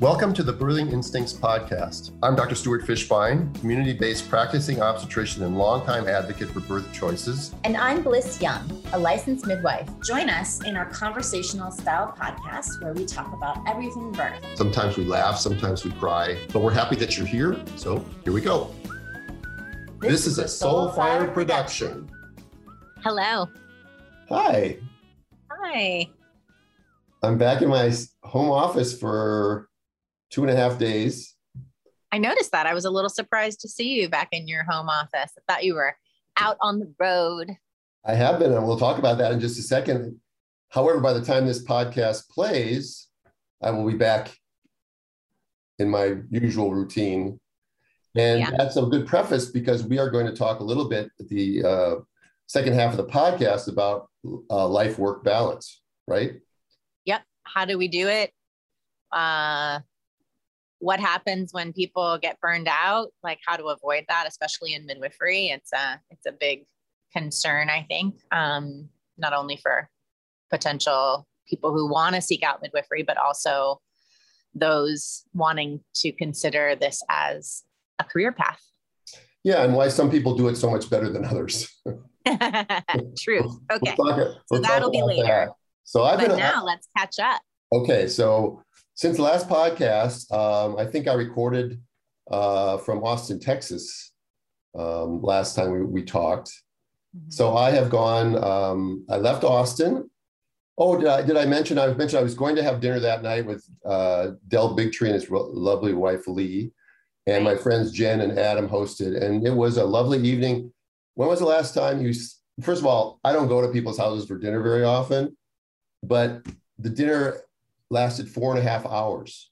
Welcome to the Birthing Instincts podcast. I'm Dr. Stuart Fishbein, community based practicing obstetrician and longtime advocate for birth choices. And I'm Bliss Young, a licensed midwife. Join us in our conversational style podcast where we talk about everything birth. Sometimes we laugh, sometimes we cry, but we're happy that you're here. So here we go. This, this is a Soulfire production. Hello. Hi. Hi. I'm back in my home office for two and a half days. I noticed that. I was a little surprised to see you back in your home office. I thought you were out on the road. I have been, and we'll talk about that in just a second. However, by the time this podcast plays, I will be back in my usual routine. And yeah. that's a good preface because we are going to talk a little bit the uh, second half of the podcast about uh, life work balance, right? Yep. How do we do it? Uh, what happens when people get burned out like how to avoid that especially in midwifery. It's a it's a big concern i think um, not only for potential people who want to seek out midwifery but also those wanting to consider this as a career path. Yeah and why some people do it so much better than others. True. Okay. we'll so that'll be later. that. so i've but been now let's catch up. Okay so since the last podcast, um, I think I recorded uh, from Austin, Texas, um, last time we, we talked. Mm-hmm. So I have gone, um, I left Austin. Oh, did I, did I mention, I mentioned I was going to have dinner that night with uh, Del Bigtree and his lovely wife, Lee. And my friends Jen and Adam hosted. And it was a lovely evening. When was the last time you, first of all, I don't go to people's houses for dinner very often, but the dinner lasted four and a half hours.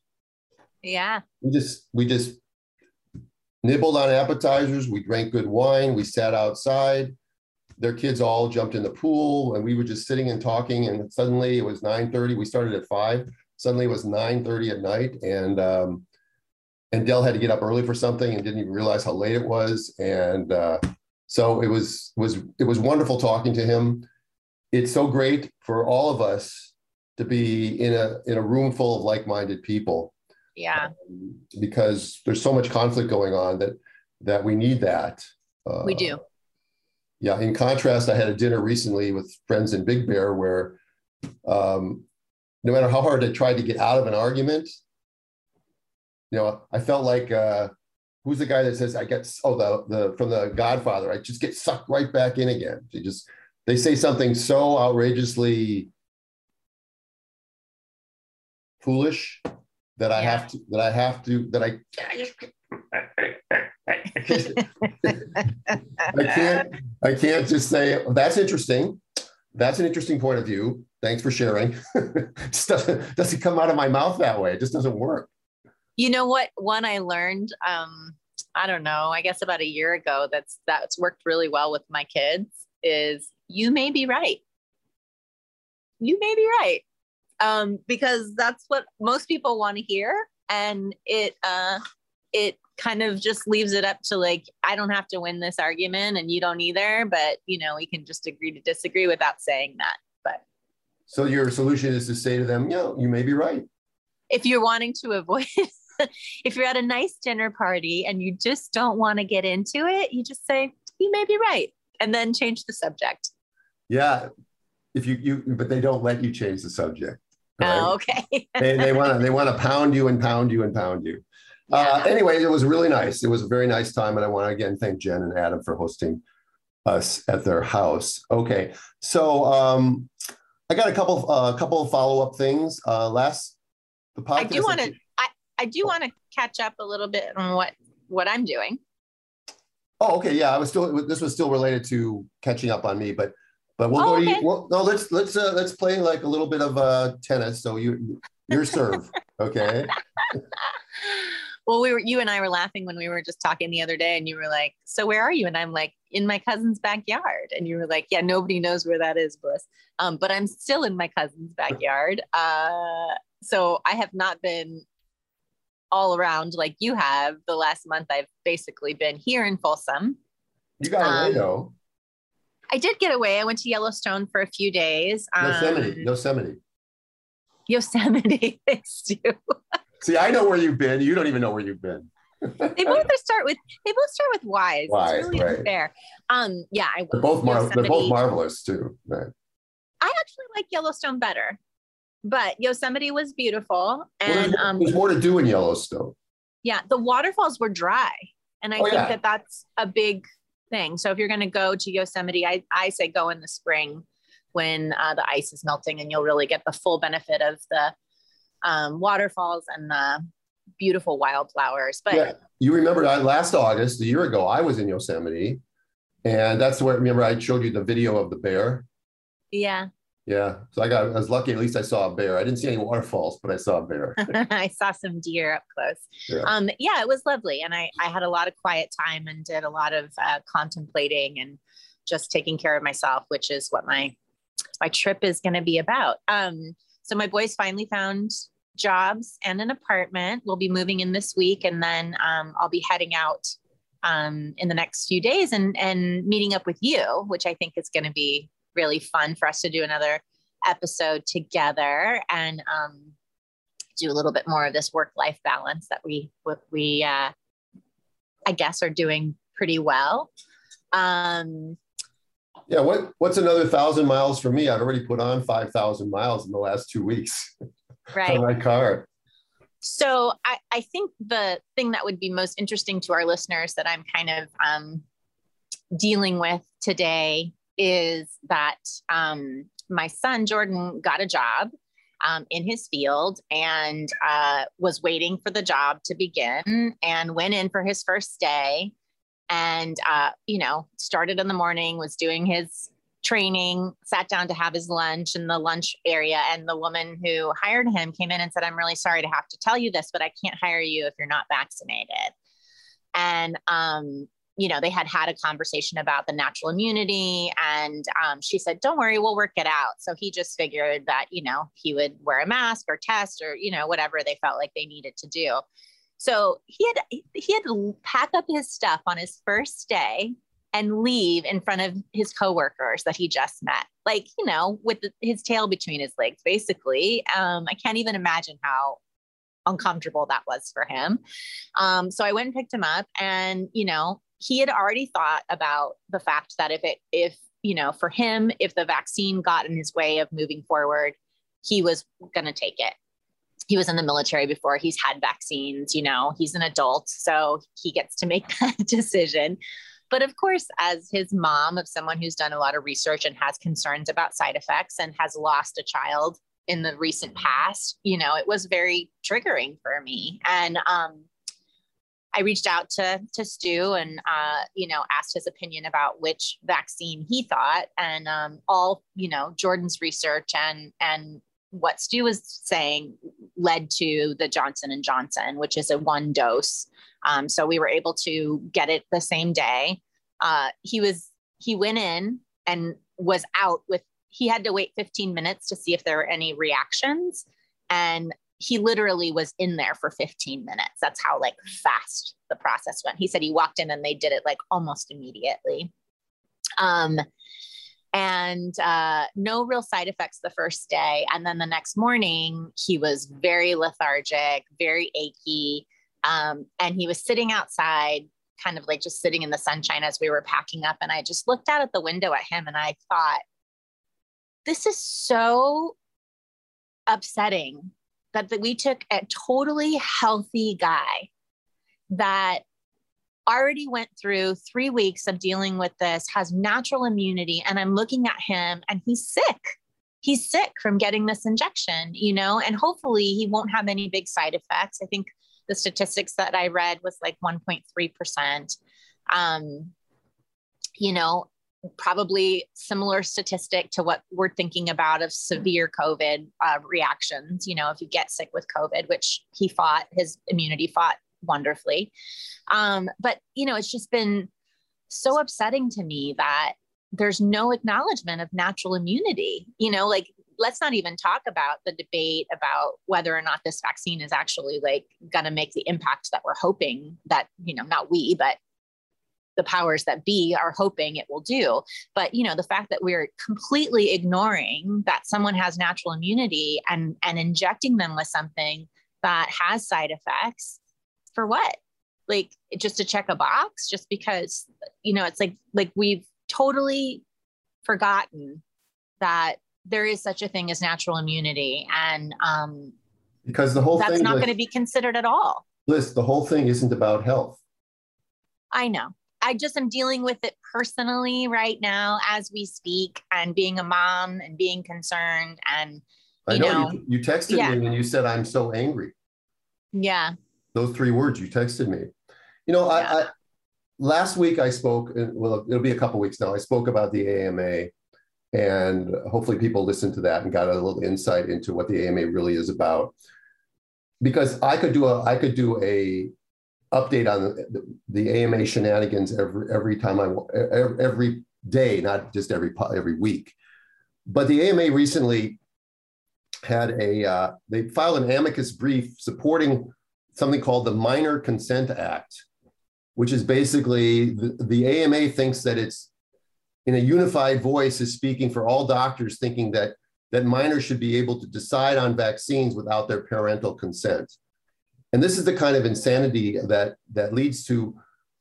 Yeah. We just we just nibbled on appetizers. We drank good wine. We sat outside. Their kids all jumped in the pool, and we were just sitting and talking. And suddenly it was nine thirty. We started at five. Suddenly it was nine thirty at night, and um, and Del had to get up early for something and didn't even realize how late it was. And uh, so it was was it was wonderful talking to him. It's so great for all of us to be in a in a room full of like-minded people. Yeah. Um, because there's so much conflict going on that that we need that. Uh, we do. Yeah in contrast i had a dinner recently with friends in big bear where um, no matter how hard i tried to get out of an argument you know i felt like uh, who's the guy that says i get oh the the from the godfather i just get sucked right back in again. They just they say something so outrageously foolish that I yeah. have to that I have to that I I can't I can't just say that's interesting. That's an interesting point of view. Thanks for sharing. just doesn't doesn't come out of my mouth that way. It just doesn't work. You know what? One I learned, um, I don't know, I guess about a year ago, that's that's worked really well with my kids is you may be right. You may be right um, because that's what most people want to hear, and it uh, it kind of just leaves it up to like I don't have to win this argument, and you don't either. But you know, we can just agree to disagree without saying that. But so your solution is to say to them, "Yeah, you may be right." If you're wanting to avoid if you're at a nice dinner party and you just don't want to get into it, you just say, you may be right, and then change the subject. Yeah. If you, you, but they don't let you change the subject. Right? Oh, okay. they they want to they want to pound you and pound you and pound you. Uh, anyway, it was really nice. It was a very nice time, and I want to again thank Jen and Adam for hosting us at their house. Okay, so um, I got a couple a uh, couple of follow up things. Uh, last the podcast. I do want to I, I do want to catch up a little bit on what what I'm doing. Oh, okay, yeah. I was still this was still related to catching up on me, but but we'll oh, go. Okay. well, no, let's let's uh, let's play like a little bit of uh, tennis. So you your serve, okay? well, we were you and I were laughing when we were just talking the other day, and you were like, "So where are you?" And I'm like, "In my cousin's backyard." And you were like, "Yeah, nobody knows where that is, Bliss." Um, but I'm still in my cousin's backyard. Uh, so I have not been all around like you have. The last month, I've basically been here in Folsom. You got away um, though. I did get away. I went to Yellowstone for a few days. Yosemite, um, Yosemite. Yosemite, thanks you. See, I know where you've been. You don't even know where you've been. they both start with they both start with Y's. Wise, it's really right. unfair. Um, yeah, I They're both mar- they're both marvelous too. Right. I actually like Yellowstone better, but Yosemite was beautiful, Well, and there's, um, there's more to do in Yellowstone. yeah, the waterfalls were dry, and I Oh, think yeah. that that's a big thing. So if you're going to go to Yosemite, I I say go in the spring when uh, the ice is melting, and you'll really get the full benefit of the um, waterfalls and the beautiful wildflowers. But yeah, you remember I, last August, a year ago, I was in Yosemite, and that's where remember I showed you the video of the bear. yeah, Yeah, so I got I was lucky. At least I saw a bear. I didn't see any waterfalls, but I saw a bear. I saw some deer up close. Yeah. Um, yeah, it was lovely. And I, I had a lot of quiet time and did a lot of uh, contemplating and just taking care of myself, which is what my my trip is going to be about. Um, so my boys finally found jobs and an apartment. We'll be moving in this week, and then um, I'll be heading out um, in the next few days and and meeting up with you, which I think is going to be really fun for us to do another episode together and um, do a little bit more of this work life balance that we we uh, I guess are doing pretty well. Um, Yeah, what what's another thousand miles for me? I've already put on five thousand miles in the last two weeks right. on my car. So I, I think the thing that would be most interesting to our listeners that I'm kind of um, dealing with today is that um, my son Jordan got a job um, in his field and uh, was waiting for the job to begin and went in for his first day and uh, you know started in the morning was doing his training sat down to have his lunch in the lunch area. And the woman who hired him came in and said i'm really sorry to have to tell you this but i can't hire you if you're not vaccinated. And um, you know they had had a conversation about the natural immunity and um, she said don't worry we'll work it out. So he just figured that you know he would wear a mask or test or you know whatever they felt like they needed to do. So he had he had to pack up his stuff on his first day and leave in front of his coworkers that he just met like you know with his tail between his legs basically. Um, i can't even imagine how uncomfortable that was for him. Um, so i went and picked him up and you know he had already thought about the fact that if it if you know for him if the vaccine got in his way of moving forward he was going to take it. He was in the military before he's had vaccines you know he's an adult so he gets to make that decision. But of course as his mom of someone who's done a lot of research and has concerns about side effects and has lost a child in the recent past you know it was very triggering for me. And um I reached out to to Stu and uh, you know asked his opinion about which vaccine he thought, and um, all you know Jordan's research and and what Stu was saying led to the Johnson and Johnson, which is a one dose. Um, so we were able to get it the same day. Uh, he was he went in and was out with. He had to wait 15 minutes to see if there were any reactions, and he literally was in there for 15 minutes. That's how like fast the process went. He said he walked in and they did it like almost immediately. Um, and uh, no real side effects the first day. And then the next morning, he was very lethargic, very achy. Um, and he was sitting outside, kind of like just sitting in the sunshine as we were packing up. And I just looked out at the window at him and I thought, this is so upsetting that, we took a totally healthy guy that already went through three weeks of dealing with this, has natural immunity, and I'm looking at him and he's sick. He's sick from getting this injection, you know, and hopefully he won't have any big side effects. I think the statistics that I read was like 1.3%. Um, you know, probably similar statistic to what we're thinking about of severe COVID uh, reactions. You know, if you get sick with COVID, which he fought, his immunity fought wonderfully. Um, but, you know, it's just been so upsetting to me that there's no acknowledgement of natural immunity. You know, like, let's not even talk about the debate about whether or not this vaccine is actually like going to make the impact that we're hoping that, you know, not we, but the powers that be are hoping it will do but you know the fact that we're completely ignoring that someone has natural immunity and and injecting them with something that has side effects for what? Like just to check a box, just because, you know, it's like, like we've totally forgotten that there is such a thing as natural immunity. And um, because the whole that's thing not going to be considered at all. Bliss, the whole thing isn't about health. I know. I just am dealing with it personally right now as we speak and being a mom and being concerned and I know, know you, you, texted yeah. me and you said I'm so angry. Yeah. Those three words you texted me. You know, yeah. I, I, last week I spoke, uh, well, it'll be a couple weeks now. I spoke about the AMA and hopefully people listened to that and got a little insight into what the AMA really is about. Because I could do a I could do a update on the, the AMA shenanigans every every time I every day, not just every every week. But the AMA recently had a uh, they filed an amicus brief supporting something called the Minor Consent Act, which is basically the, the AMA thinks that it's in a unified voice is speaking for all doctors thinking that, that minors should be able to decide on vaccines without their parental consent. And this is the kind of insanity that, that leads to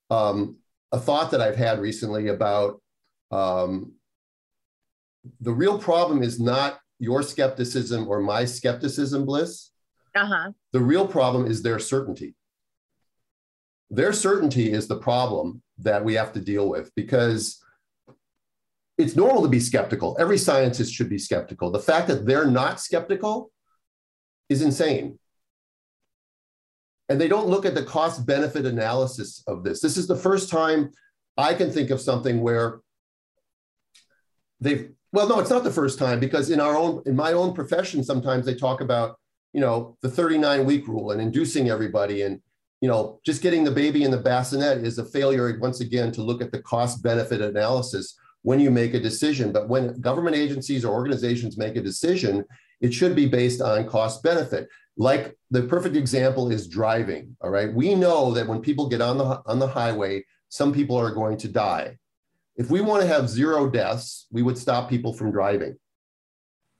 um, a thought that I've had recently about um, the real problem is not your skepticism or my skepticism, Bliss. Uh-huh. The real problem is their certainty. Their certainty is the problem that we have to deal with because it's normal to be skeptical. Every scientist should be skeptical. The fact that they're not skeptical is insane. And they don't look at the cost benefit analysis of this. This is the first time I can think of something where they've, well, no, it's not the first time because in our own, in my own profession, sometimes they talk about, you know, the 39 week rule and inducing everybody and, you know, just getting the baby in the bassinet is a failure once again to look at the cost benefit analysis when you make a decision. But when government agencies or organizations make a decision, it should be based on cost benefit. Like the perfect example is driving. All right. We know that when people get on the on the highway, some people are going to die. If we want to have zero deaths, we would stop people from driving.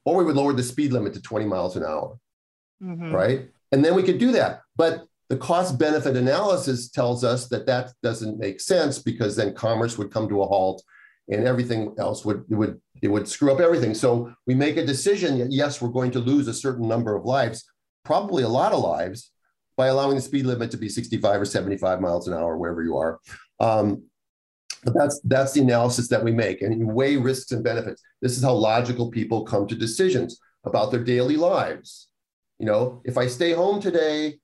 Or we would lower the speed limit to 20 miles an hour. Mm-hmm. Right. And then we could do that. But the cost benefit analysis tells us that that doesn't make sense because then commerce would come to a halt and everything else would it would it would screw up everything. So we make a decision that yes, we're going to lose a certain number of lives, probably a lot of lives, by allowing the speed limit to be 65 or 75 miles an hour wherever you are. Um, but that's that's the analysis that we make, and weigh risks and benefits. This is how logical people come to decisions about their daily lives. You know, if I stay home today,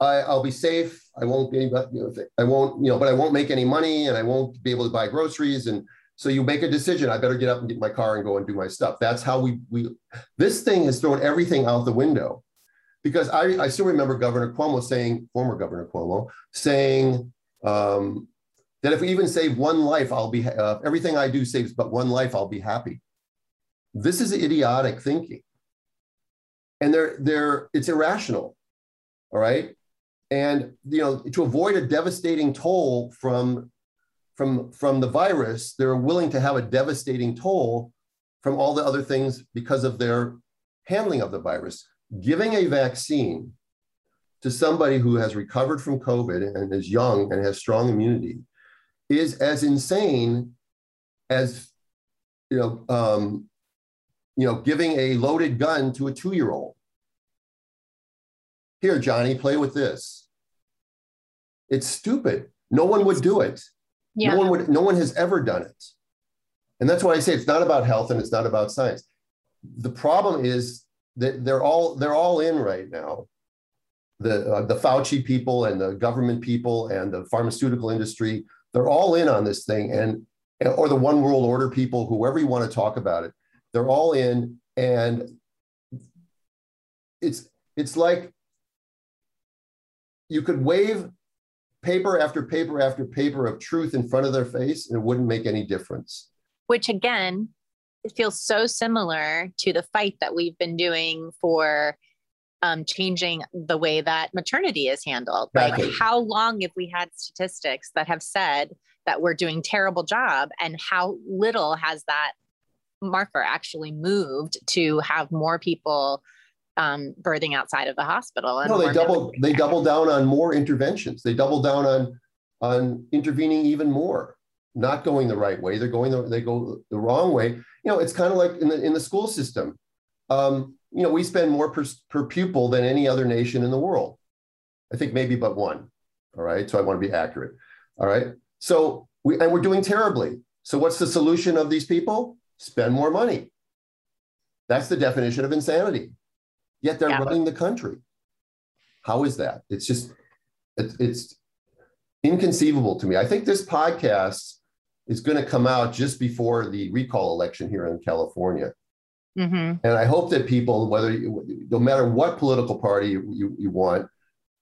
I, will be safe. I won't be, you know, I won't, you know, but I won't make any money and I won't be able to buy groceries. And so you make a decision. I better get up and get my car and go and do my stuff. That's how we, we, this thing has thrown everything out the window because I, I still remember Governor Cuomo saying, former Governor Cuomo saying um, that if we even save one life, I'll be, uh, everything I do saves but one life, I'll be happy. This is idiotic thinking. And they're, they're, it's irrational. All right and you know to avoid a devastating toll from from from the virus they're willing to have a devastating toll from all the other things because of their handling of the virus giving a vaccine to somebody who has recovered from covid and is young and has strong immunity is as insane as you know um, you know giving a loaded gun to a two-year-old here, Johnny, play with this. It's stupid. No one would do it. Yeah. No one would, no one has ever done it. And that's why I say it's not about health and it's not about science. The problem is that they're all they're all in right now. The uh, the Fauci people and the government people and the pharmaceutical industry, they're all in on this thing and or the one world order people, whoever you want to talk about it, they're all in and it's it's like you could wave paper after paper after paper of truth in front of their face and it wouldn't make any difference. Which again, it feels so similar to the fight that we've been doing for um, changing the way that maternity is handled. Exactly. Like, how long have we had statistics that have said that we're doing terrible job, and how little has that marker actually moved to have more people um, birthing outside of the hospital. no, they double they double down on more interventions. They double down on on intervening even more, not going the right way. They're going the, they go the wrong way. You know, it's kind of like in the in the school system. Um, you know, we spend more per, per pupil than any other nation in the world. I think maybe but one. All right, so I want to be accurate. All right, so we and we're doing terribly. So what's the solution of these people? Spend more money. That's the definition of insanity. Yet they're yeah. running the country. How is that? It's just, it, it's inconceivable to me. I think this podcast is going to come out just before the recall election here in California. Mm-hmm. And I hope that people, whether you, no matter what political party you, you, you want,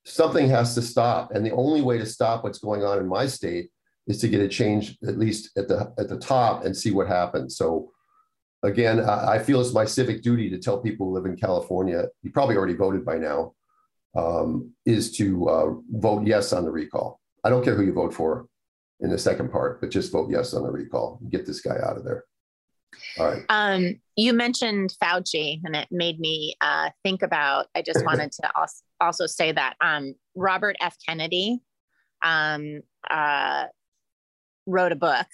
something has to stop. And the only way to stop what's going on in my state is to get a change at least at the at the top and see what happens. So again, I feel it's my civic duty to tell people who live in California, you probably already voted by now, um, is to uh, vote yes on the recall. I don't care who you vote for in the second part, but just vote yes on the recall. Get this guy out of there. All right. Um, you mentioned Fauci, and it made me uh, think about. I just wanted to also say that um, Robert F. Kennedy um, uh, wrote a book.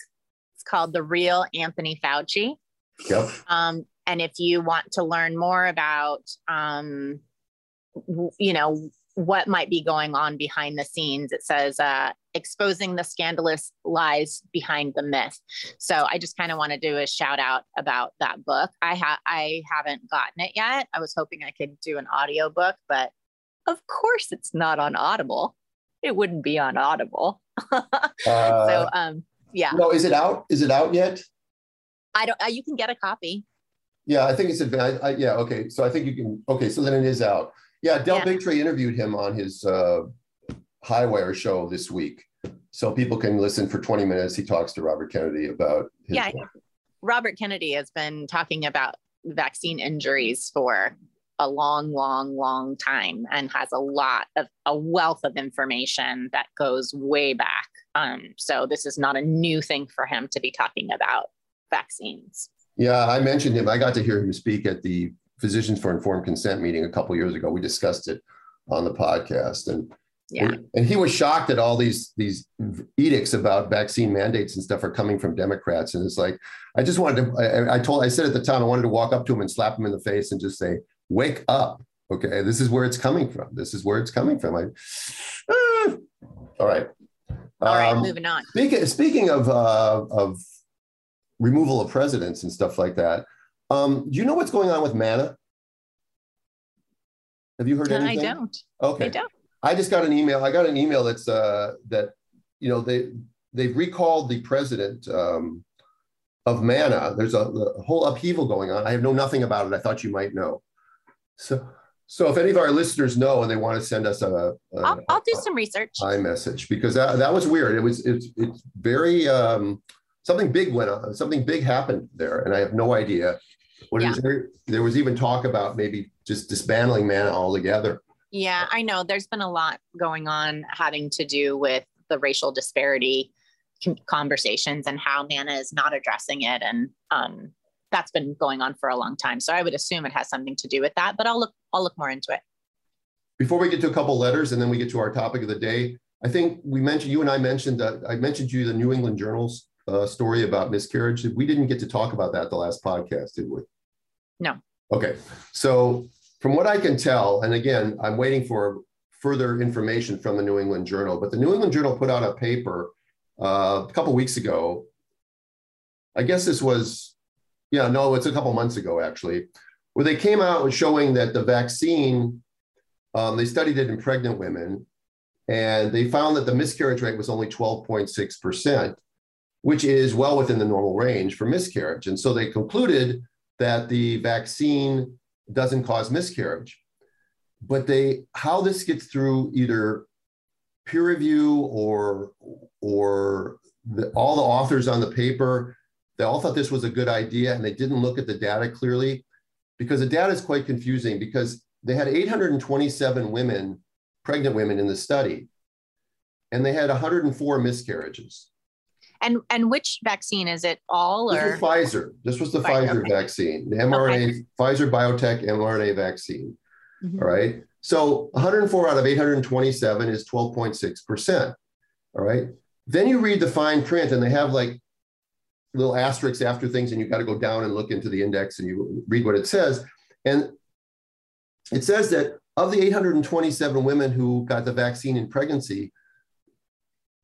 It's called The Real Anthony Fauci. Yep. Um, and if you want to learn more about, um, w- you know, what might be going on behind the scenes, it says uh, exposing the scandalous lies behind the myth. So I just kind of want to do a shout out about that book. I have I haven't gotten it yet. I was hoping I could do an audio book, but of course it's not on Audible. It wouldn't be on Audible. uh, so um yeah. No, is it out? Is it out yet? I don't. Uh, you can get a copy. Yeah, I think it's advanced. I, yeah, okay. So I think you can. Okay, so then it is out. Yeah, Del yeah. Bigtree interviewed him on his uh, Highwire show this week, so people can listen for 20 minutes. He talks to Robert Kennedy about. yeah, Robert Kennedy has been talking about vaccine injuries for a long, long, long time and has a lot of a wealth of information that goes way back. Um, so this is not a new thing for him to be talking about vaccines. Yeah, I mentioned him. I got to hear him speak at the Physicians for Informed Consent meeting a couple years ago. We discussed it on the podcast, and yeah. and he was shocked that all these these edicts about vaccine mandates and stuff are coming from Democrats. And it's like, I just wanted to. I, I told, I said at the time, I wanted to walk up to him and slap him in the face and just say, "Wake up! Okay, this is where it's coming from. This is where it's coming from." I, ah. all right. All right, um, moving on. Speaking, speaking of uh, of removal of presidents and stuff like that. Um, do you know what's going on with MANA? Have you heard no, anything? I don't. Okay. I don't. I just got an email. I got an email that's uh, that you know they they've recalled the president um, of MANA. There's a, a, whole upheaval going on. I have know nothing about it. I thought you might know. So so if any of our listeners know and they want to send us a, a I'll, I'll do some research. I message because that, that was weird. It was it's it's very um, something big went on, something big happened there, and I have no idea what yeah. there, there was even talk about maybe just dismantling MANA altogether. Yeah, I know. There's been a lot going on having to do with the racial disparity conversations and how MANA is not addressing it, and um, that's been going on for a long time. So I would assume it has something to do with that, but I'll look. I'll look more into it. Before we get to a couple letters, and then we get to our topic of the day, I think we mentioned you and I mentioned that I mentioned you the New England Journal's uh, story about miscarriage. We didn't get to talk about that the last podcast, did we? No. Okay. So, from what I can tell, and again, I'm waiting for further information from the New England Journal, but the New England Journal put out a paper uh, a couple weeks ago. I guess this was, yeah, no, it's a couple months ago actually, where they came out showing that the vaccine, um, they studied it in pregnant women, and they found that the miscarriage rate was only 12.6% which is well within the normal range for miscarriage. And so they concluded that the vaccine doesn't cause miscarriage. But they how this gets through either peer review or or the, all the authors on the paper, they all thought this was a good idea and they didn't look at the data clearly because the data is quite confusing because they had 827 women, pregnant women in the study, and they had 104 miscarriages. And and which vaccine is it? All or Pfizer? This was the Pfizer, Pfizer okay. vaccine, the mRNA okay. Pfizer BioNTech mRNA vaccine. Mm-hmm. All right. So 104 out of 827 is 12.6%. All right. Then you read the fine print and they have like little asterisks after things, and you got to go down and look into the index and you read what it says. And it says that of the 827 women who got the vaccine in pregnancy,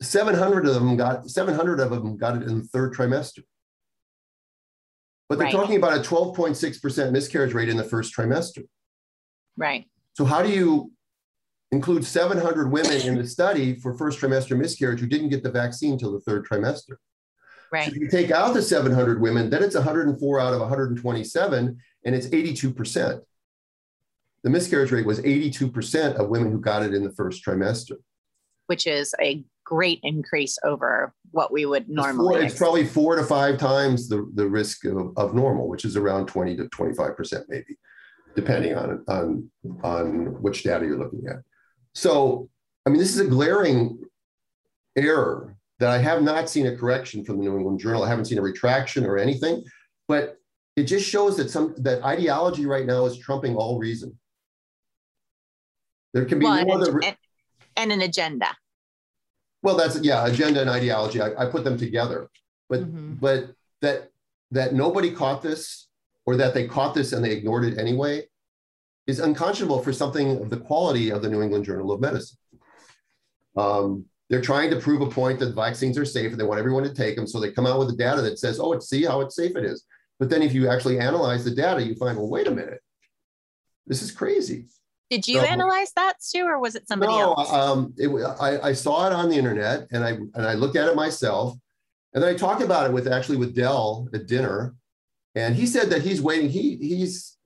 700 of them got 700 of them got it in the third trimester. But they're right. talking about a 12.6% miscarriage rate in the first trimester. Right. So how do you include 700 women in the study for first trimester miscarriage who didn't get the vaccine until the third trimester? Right. So if you take out the 700 women, then it's 104 out of 127, and it's 82%. The miscarriage rate was 82% of women who got it in the first trimester. Which is a great increase over what we would normally. It's, four, it's probably four to five times the, the risk of, of normal, which is around 20 to 25% maybe, depending on, on, on which data you're looking at. So, I mean, this is a glaring error that I have not seen a correction from the New England Journal. I haven't seen a retraction or anything, but it just shows that some that ideology right now is trumping all reason. There can be well, no and, other and, and, an agenda. Well, that's yeah, agenda and ideology. I, I put them together, but mm-hmm. but that that nobody caught this or that they caught this and they ignored it anyway is unconscionable for something of the quality of the New England Journal of Medicine. Um, they're trying to prove a point that vaccines are safe and they want everyone to take them. So they come out with the data that says, oh, it's see how it's safe it is. But then if you actually analyze the data, you find, well, wait a minute, this is crazy. Did you so, analyze that, Stu, or was it somebody no, else? Um, it, I, I saw it on the internet and I and I looked at it myself, and then I talked about it with actually with Del at dinner, and he said that he's waiting. He he's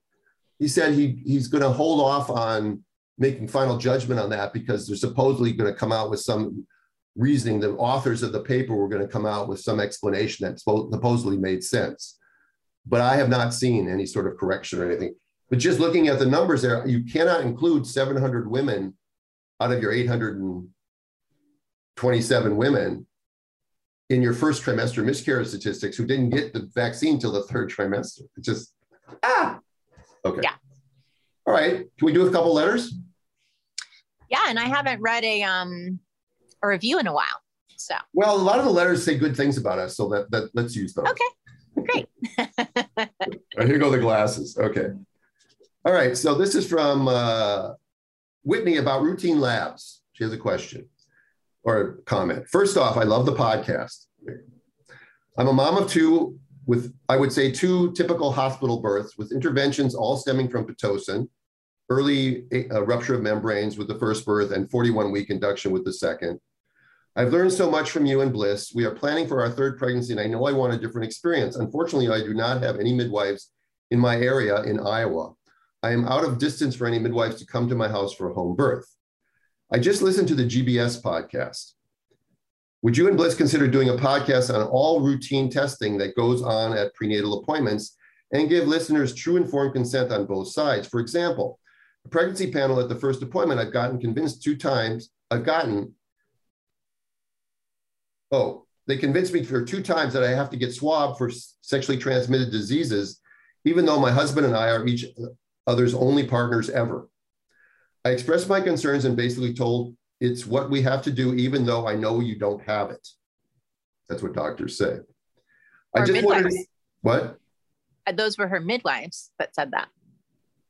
he said he he's going to hold off on making final judgment on that because they're supposedly going to come out with some reasoning. The authors of the paper were going to come out with some explanation that supposedly made sense. But I have not seen any sort of correction or anything. But just looking at the numbers there, you cannot include 700 women out of your 827 women in your first trimester miscarriage statistics who didn't get the vaccine till the third trimester. It just, ah, okay. Yeah. All right. Can we do a couple letters? Yeah, and I haven't read a um a review in a while. So well, a lot of the letters say good things about us, so that, that let's use those. Okay, great. Right, here go the glasses. Okay. All right, so this is from uh, Whitney about routine labs. She has a question or a comment. First off, I love the podcast. I'm a mom of two with, I would say, two typical hospital births with interventions all stemming from Pitocin, early uh, rupture of membranes with the first birth, and 41 week induction with the second. I've learned so much from you and Bliss. We are planning for our third pregnancy, and I know I want a different experience. Unfortunately, I do not have any midwives in my area in Iowa. I am out of distance for any midwives to come to my house for a home birth. I just listened to the GBS podcast. Would you and Bliss consider doing a podcast on all routine testing that goes on at prenatal appointments and give listeners true informed consent on both sides? For example, a pregnancy panel at the first appointment, I've gotten convinced two times, I've gotten, oh, they convinced me for two times that I have to get swabbed for sexually transmitted diseases, even though my husband and I are each other's only partners ever. I expressed my concerns and basically told it's what we have to do, even though I know you don't have it. That's what doctors say. Or I just midwives. wanted what? Uh, those were her midwives that said that.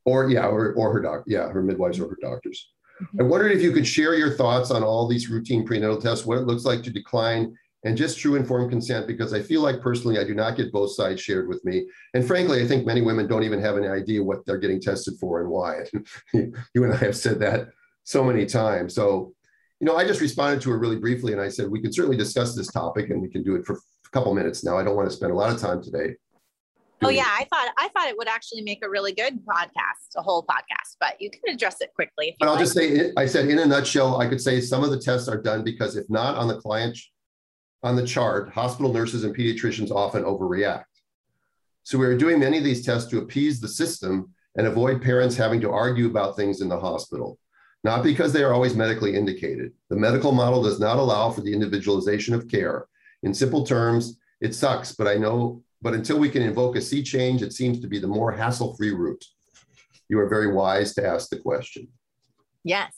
Or yeah, or, or her doc, yeah, her midwives or her doctors. Mm-hmm. I wondered if you could share your thoughts on all these routine prenatal tests, what it looks like to decline and just true informed consent because I feel like personally I do not get both sides shared with me. And frankly, I think many women don't even have an idea what they're getting tested for and why. you and I have said that so many times. So you know, I just responded to her really briefly and I said, we can certainly discuss this topic and we can do it for a couple minutes now. I don't want to spend a lot of time today. Oh yeah, I thought I thought it would actually make a really good podcast, a whole podcast, but you can address it quickly. but I'll like. just say, I said in a nutshell, I could say some of the tests are done because if not on the client, on the chart, hospital nurses and pediatricians often overreact. So we are doing many of these tests to appease the system and avoid parents having to argue about things in the hospital not because they are always medically indicated. The medical model does not allow for the individualization of care. In simple terms, it sucks, but I know, but until we can invoke a sea change, it seems to be the more hassle free route. you are very wise to ask the question. Yes.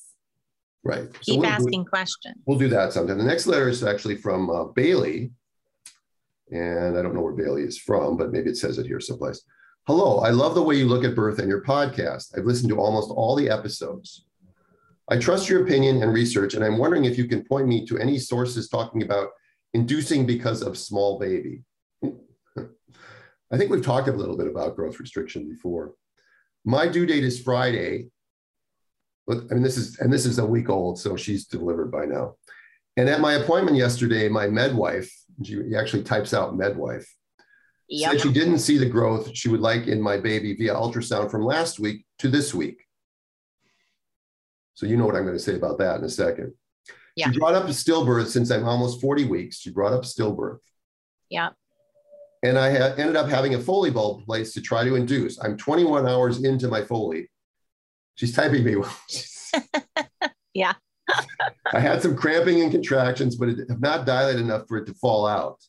Right. Keep we'll, asking we'll, questions. We'll do that sometime. The next letter is actually from uh, Bailey. And I don't know where Bailey is from, but maybe it says it here someplace. Hello, I love the way you look at birth and your podcast. I've listened to almost all the episodes. I trust your opinion and research, and I'm wondering if you can point me to any sources talking about inducing because of small baby. I think we've talked a little bit about growth restriction before. My due date is Friday. I mean, this is, and this is a week old, so she's delivered by now. And at my appointment yesterday, my midwife, she actually types out midwife, yep. said she didn't see the growth she would like in my baby via ultrasound from last week to this week. So you know what I'm going to say about that in a second. Yeah. She brought up a stillbirth since I'm almost 40 weeks. She brought up stillbirth. Yeah. And I had ended up having a Foley bulb placed to try to induce. I'm 21 hours into my Foley. She's typing me. yeah. I had some cramping and contractions, but it have not dilated enough for it to fall out.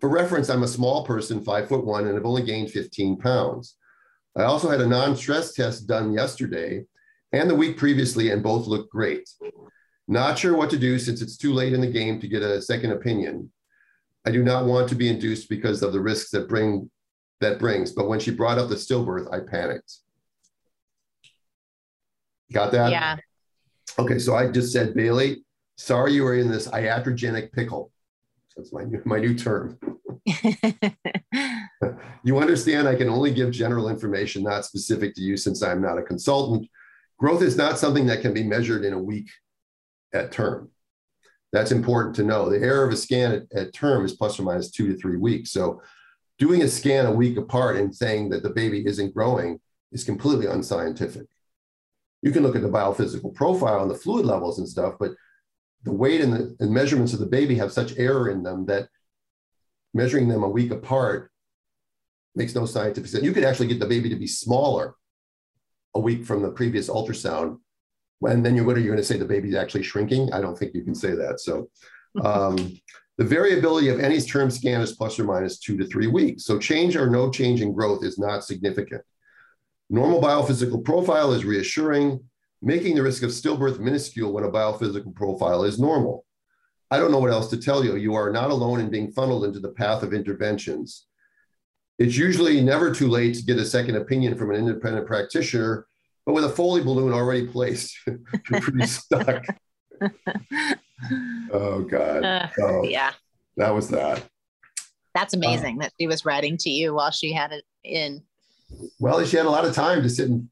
For reference, I'm a small person, five foot one, and have only gained 15 pounds. I also had a non-stress test done yesterday and the week previously, and both look great. Not sure what to do since it's too late in the game to get a second opinion. I do not want to be induced because of the risks that bring that brings. But when she brought up the stillbirth, I panicked. Got that? Yeah. Okay, so I just said, Bailey, sorry you were in this iatrogenic pickle. That's my new, my new term. you understand I can only give general information, not specific to you, since I'm not a consultant Growth is not something that can be measured in a week at term. That's important to know. The error of a scan at, at term is plus or minus two to three weeks. So doing a scan a week apart and saying that the baby isn't growing is completely unscientific. You can look at the biophysical profile and the fluid levels and stuff, but the weight and the and measurements of the baby have such error in them that measuring them a week apart makes no scientific sense. You could actually get the baby to be smaller a week from the previous ultrasound, and then you're what are you going to say the baby's actually shrinking? I don't think you can say that. So um, the variability of any term scan is plus or minus two to three weeks. So change or no change in growth is not significant. Normal biophysical profile is reassuring, making the risk of stillbirth minuscule when a biophysical profile is normal. I don't know what else to tell you. You are not alone in being funneled into the path of interventions. It's usually never too late to get a second opinion from an independent practitioner, but with a Foley balloon already placed, you're pretty stuck. oh God. Uh, oh, yeah. That was that. That's amazing uh, that she was writing to you while she had it in. Well, she had a lot of time to sit and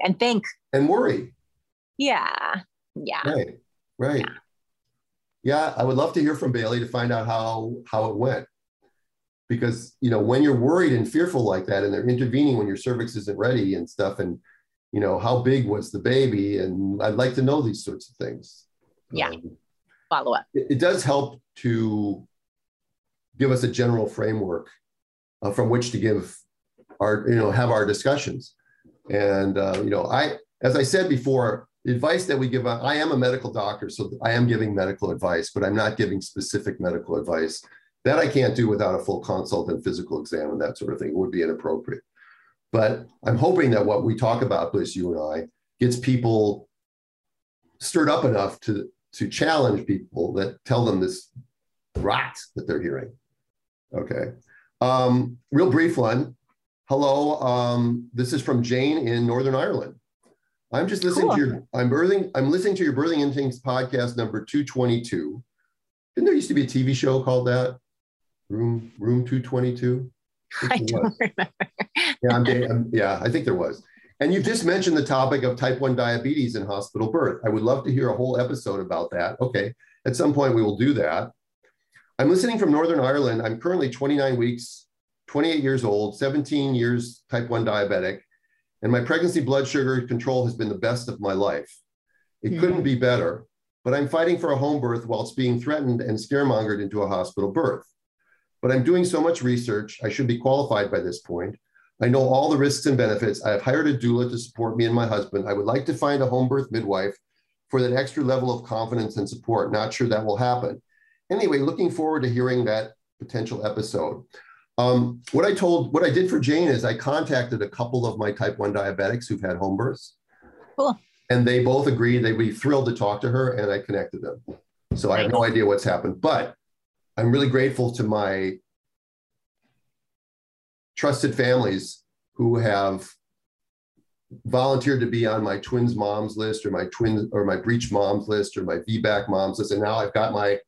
and think and worry. Yeah. Yeah. Right. Right. Yeah. yeah. I would love to hear from Bailey to find out how how it went because you know when you're worried and fearful like that and they're intervening when your cervix isn't ready and stuff and you know how big was the baby and i'd like to know these sorts of things yeah um, follow up it, it, does help to give us a general framework uh, from which to give our you know have our discussions and uh, you know i as i said before the advice that we give i am a medical doctor so i am giving medical advice but i'm not giving specific medical advice that I can't do without a full consult and physical exam and that sort of thing it would be inappropriate. But I'm hoping that what we talk about, Bliss, you and I, gets people stirred up enough to, to challenge people that tell them this rot that they're hearing. Okay. Um, real brief one. Hello. Um, this is from Jane in Northern Ireland. I'm just listening cool. to your I'm birthing, I'm listening to your birthing instincts podcast number 222. Didn't there used to be a TV show called that? room room 222 I, I don't remember. yeah, I'm, I'm, yeah, I think there was. And you've just mentioned the topic of type 1 diabetes and hospital birth. I would love to hear a whole episode about that. Okay, at some point we will do that. I'm listening from Northern Ireland. I'm currently 29 weeks, 28 years old, 17 years type 1 diabetic, and my pregnancy blood sugar control has been the best of my life. It mm-hmm. couldn't be better, but I'm fighting for a home birth whilst being threatened and scaremongered into a hospital birth but I'm doing so much research. I should be qualified by this point. I know all the risks and benefits. I have hired a doula to support me and my husband. I would like to find a home birth midwife for that extra level of confidence and support. Not sure that will happen. Anyway, looking forward to hearing that potential episode. Um, what I told, what I did for Jane is I contacted a couple of my type 1 diabetics who've had home births. Cool. And they both agreed they'd be thrilled to talk to her, and I connected them. So nice. I have no idea what's happened, but I'm really grateful to my trusted families who have volunteered to be on my twins moms list or my twin or my breech moms list or my VBAC moms list. And now I've got my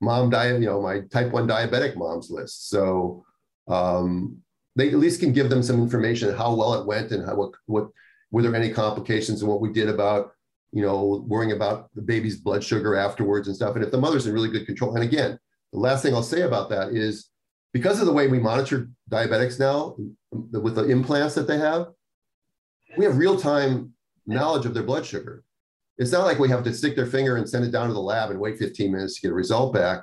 mom diet, you know, my type one diabetic moms list. So um, they at least can give them some information how well it went and how what what were there any complications and what we did about you know worrying about the baby's blood sugar afterwards and stuff. And if the mother's in really good control, and again, the last thing I'll say about that is because of the way we monitor diabetics now with the implants that they have, we have real time knowledge of their blood sugar. It's not like we have to stick their finger and send it down to the lab and wait 15 minutes to get a result back.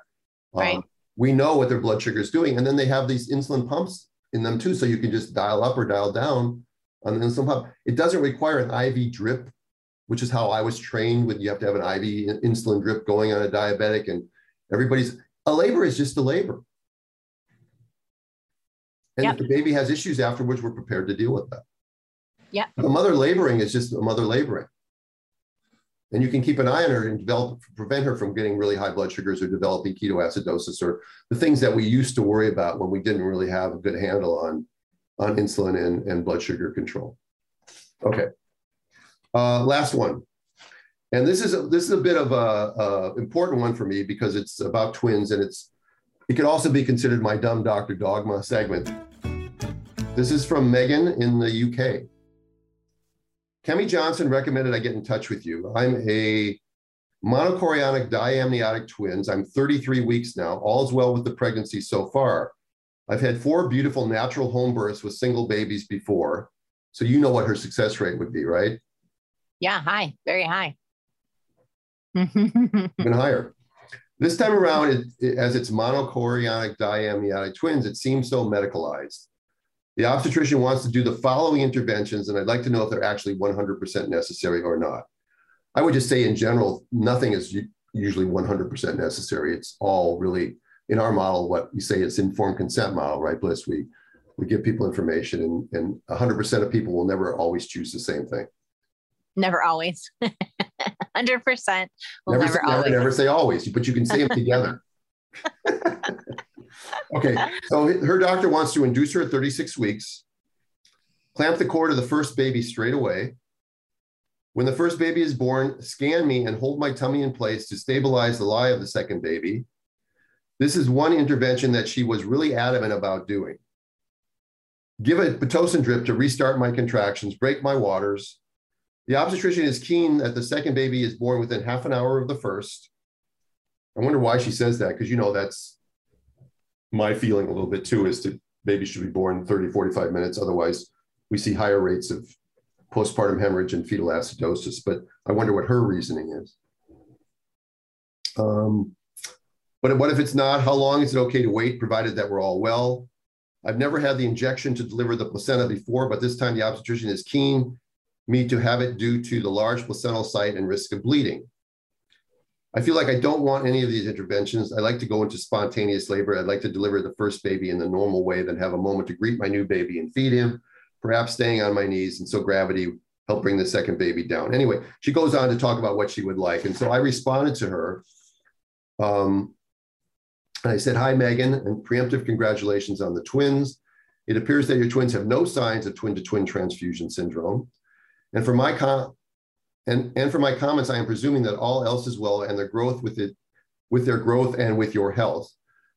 Right. Um, we know what their blood sugar is doing. And then they have these insulin pumps in them too. So you can just dial up or dial down on the insulin pump. It doesn't require an IV drip, which is how I was trained with you have to have an IV insulin drip going on a diabetic. And everybody's a labor is just a labor. And yep. if the baby has issues afterwards, we're prepared to deal with that. Yeah. A mother laboring is just a mother laboring and you can keep an eye on her and develop prevent her from getting really high blood sugars or developing ketoacidosis or the things that we used to worry about when we didn't really have a good handle on on insulin and, and blood sugar control. Okay. Uh, last one. And this is a, this is a bit of a, a important one for me because it's about twins and it's it could also be considered my dumb doctor dogma segment. This is from megan in the uk Kemi Johnson recommended I get in touch with you. I'm a monochorionic diamniotic twins. I'm 33 weeks now. All's well with the pregnancy so far. I've had four beautiful natural home births with single babies before. So you know what her success rate would be, right? Yeah, high, very high. Even higher. This time around, it, it, as it's monochorionic diamniotic twins, it seems so medicalized. The obstetrician wants to do the following interventions, and I'd like to know if they're actually 100% necessary or not. I would just say, in general, nothing is usually 100% necessary. It's all really in our model, what we say it's informed consent model, right, Bliss? We we give people information, and and 100% of people will never always choose the same thing. Never always. 100% will never, never, always. never, never say always, but you can say them together. Okay, so her doctor wants to induce her at 36 weeks, clamp the cord of the first baby straight away. When the first baby is born, scan me and hold my tummy in place to stabilize the lie of the second baby. This is one intervention that she was really adamant about doing. Give a Pitocin drip to restart my contractions, break my waters. The obstetrician is keen that the second baby is born within half an hour of the first. I wonder why she says that, because you know that's my feeling a little bit too is to baby should be born 30, 45 minutes. Otherwise, we see higher rates of postpartum hemorrhage and fetal acidosis. But I wonder what her reasoning is. Um, but what if it's not? How long is it okay to wait, provided that we're all well? I've never had the injection to deliver the placenta before, but this time the obstetrician is keen me to have it due to the large placental site and risk of bleeding. I feel like I don't want any of these interventions. I like to go into spontaneous labor. I'd like to deliver the first baby in the normal way, then have a moment to greet my new baby and feed him, perhaps staying on my knees. And so gravity helped bring the second baby down. Anyway, she goes on to talk about what she would like. And so I responded to her. Um, I said, Hi, Megan, and preemptive congratulations on the twins. It appears that your twins have no signs of twin to twin transfusion syndrome. And for my com- and, and for my comments, I am presuming that all else is well and their growth with it, with their growth and with your health.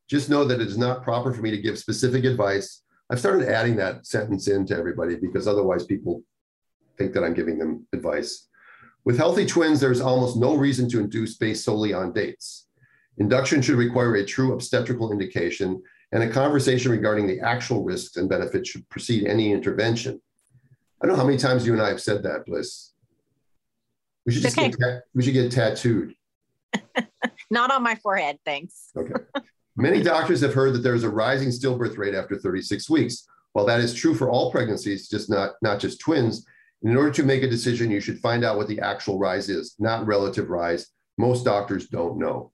Just know that it is not proper for me to give specific advice. I've started adding that sentence in to everybody because otherwise people think that I'm giving them advice. With healthy twins, there's almost no reason to induce based solely on dates. Induction should require a true obstetrical indication, and a conversation regarding the actual risks and benefits should precede any intervention. I don't know how many times you and I have said that, Bliss. We should just okay. get we should get tattooed. Not on my forehead, thanks. okay. Many doctors have heard that there is a rising stillbirth rate after 36 weeks. While that is true for all pregnancies, just not not just twins, in order to make a decision, you should find out what the actual rise is, not relative rise. Most doctors don't know.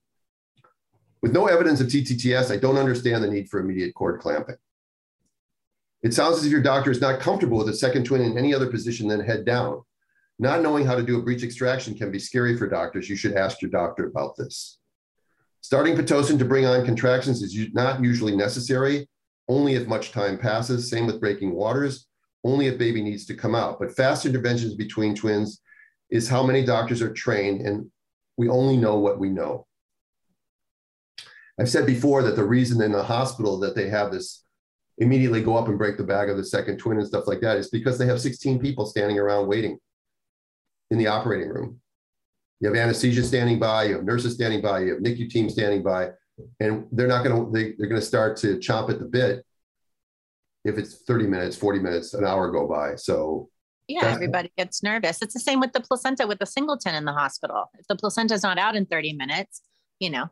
With no evidence of TTTS, I don't understand the need for immediate cord clamping. It sounds as if your doctor is not comfortable with a second twin in any other position than head down. Not knowing how to do a breech extraction can be scary for doctors. You should ask your doctor about this. Starting Pitocin to bring on contractions is not usually necessary, only if much time passes. Same with breaking waters, only if baby needs to come out. But fast interventions between twins is how many doctors are trained, and we only know what we know. I've said before that the reason in the hospital that they have this immediately go up and break the bag of the second twin and stuff like that is because they have 16 people standing around waiting in the operating room. You have anesthesia standing by, you have nurses standing by, you have NICU team standing by, and they're not going to they, they're going to start to chomp at the bit if it's 30 minutes, 40 minutes, an hour go by. So yeah, everybody gets nervous. It's the same with the placenta with the singleton in the hospital. If the placenta is not out in 30 minutes, you know,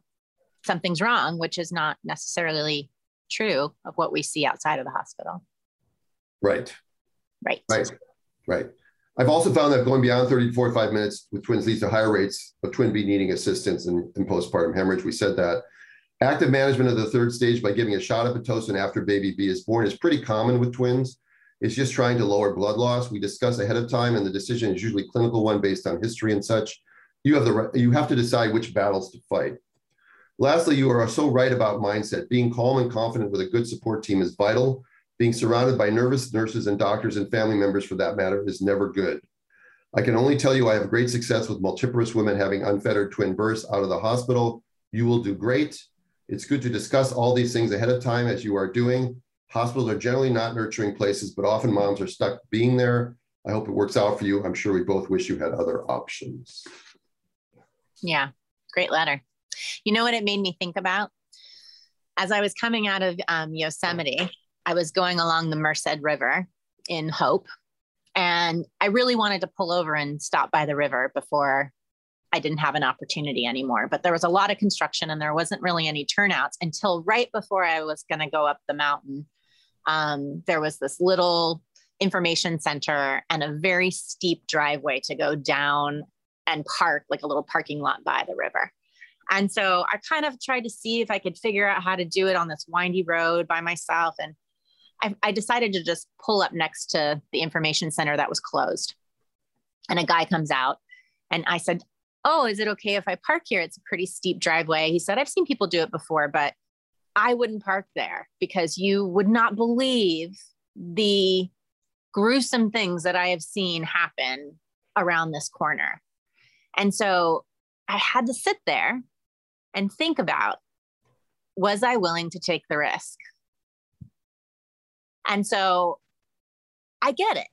something's wrong, which is not necessarily true of what we see outside of the hospital. Right. Right. Right. Right. I've also found that going beyond 30 to 45 minutes with twins leads to higher rates of twin B needing assistance in, in postpartum hemorrhage. We said that. Active management of the third stage by giving a shot of Pitocin after baby B is born is pretty common with twins. It's just trying to lower blood loss. We discuss ahead of time, and the decision is usually clinical one based on history and such. You have the you have to decide which battles to fight. Lastly, you are so right about mindset. Being calm and confident with a good support team is vital. Being surrounded by nervous nurses and doctors and family members, for that matter, is never good. I can only tell you I have great success with multiparous women having unfettered twin births out of the hospital. You will do great. It's good to discuss all these things ahead of time as you are doing. Hospitals are generally not nurturing places, but often moms are stuck being there. I hope it works out for you. I'm sure we both wish you had other options. Yeah, great letter. You know what it made me think about? As I was coming out of um, Yosemite, I was going along the Merced River in Hope, and I really wanted to pull over and stop by the river before I didn't have an opportunity anymore. But there was a lot of construction and there wasn't really any turnouts until right before I was going to go up the mountain. Um, there was this little information center and a very steep driveway to go down and park, like a little parking lot by the river. And so I kind of tried to see if I could figure out how to do it on this windy road by myself. And I, I decided to just pull up next to the information center that was closed. And a guy comes out and I said, Oh, is it okay if I park here? It's a pretty steep driveway. He said, I've seen people do it before, but I wouldn't park there because you would not believe the gruesome things that I have seen happen around this corner. And so I had to sit there and think about was I willing to take the risk? And so I get it.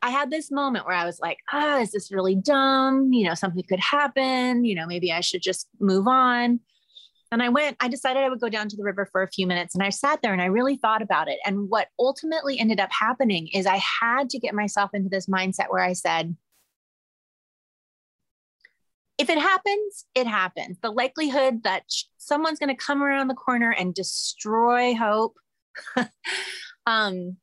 I had this moment where I was like, ah, oh, is this really dumb? You know, something could happen. You know, maybe I should just move on. And I went, I decided I would go down to the river for a few minutes and I sat there and I really thought about it. And what ultimately ended up happening is I had to get myself into this mindset where I said, if it happens, it happens. The likelihood that someone's going to come around the corner and destroy hope um,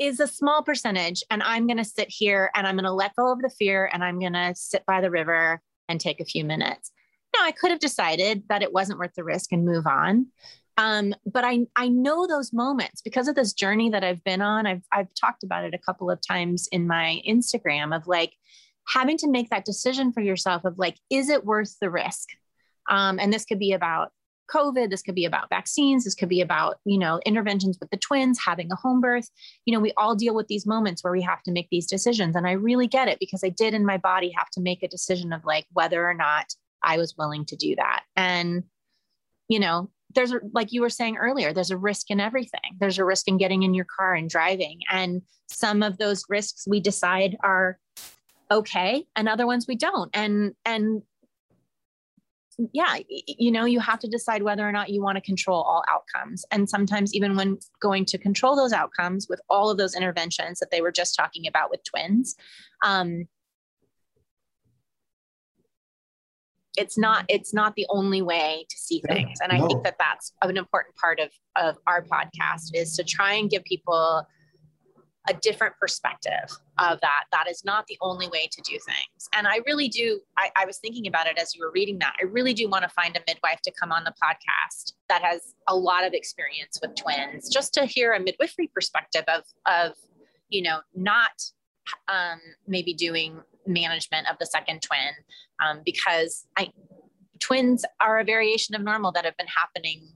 is a small percentage. And I'm going to sit here and I'm going to let go of the fear and I'm going to sit by the river and take a few minutes. Now, I could have decided that it wasn't worth the risk and move on. Um, but I, I know those moments because of this journey that I've been on. I've, I've talked about it a couple of times in my Instagram of like, having to make that decision for yourself of like, is it worth the risk? Um, and this could be about COVID, this could be about vaccines, this could be about, you know, interventions with the twins, having a home birth. You know, we all deal with these moments where we have to make these decisions. And I really get it because I did in my body have to make a decision of like whether or not I was willing to do that. And, you know, there's a, like you were saying earlier, there's a risk in everything. There's a risk in getting in your car and driving. And some of those risks we decide are okay and other ones we don't and and yeah you know you have to decide whether or not you want to control all outcomes and sometimes even when going to control those outcomes with all of those interventions that they were just talking about with twins um, it's not it's not the only way to see things and i no. think that that's an important part of of our podcast is to try and give people a different perspective of that. That is not the only way to do things. And I really do, I, I, was thinking about it as you were reading that. I really do want to find a midwife to come on the podcast that has a lot of experience with twins, just to hear a midwifery perspective of, of you know, not um, maybe doing management of the second twin, um, because I, twins are a variation of normal that have been happening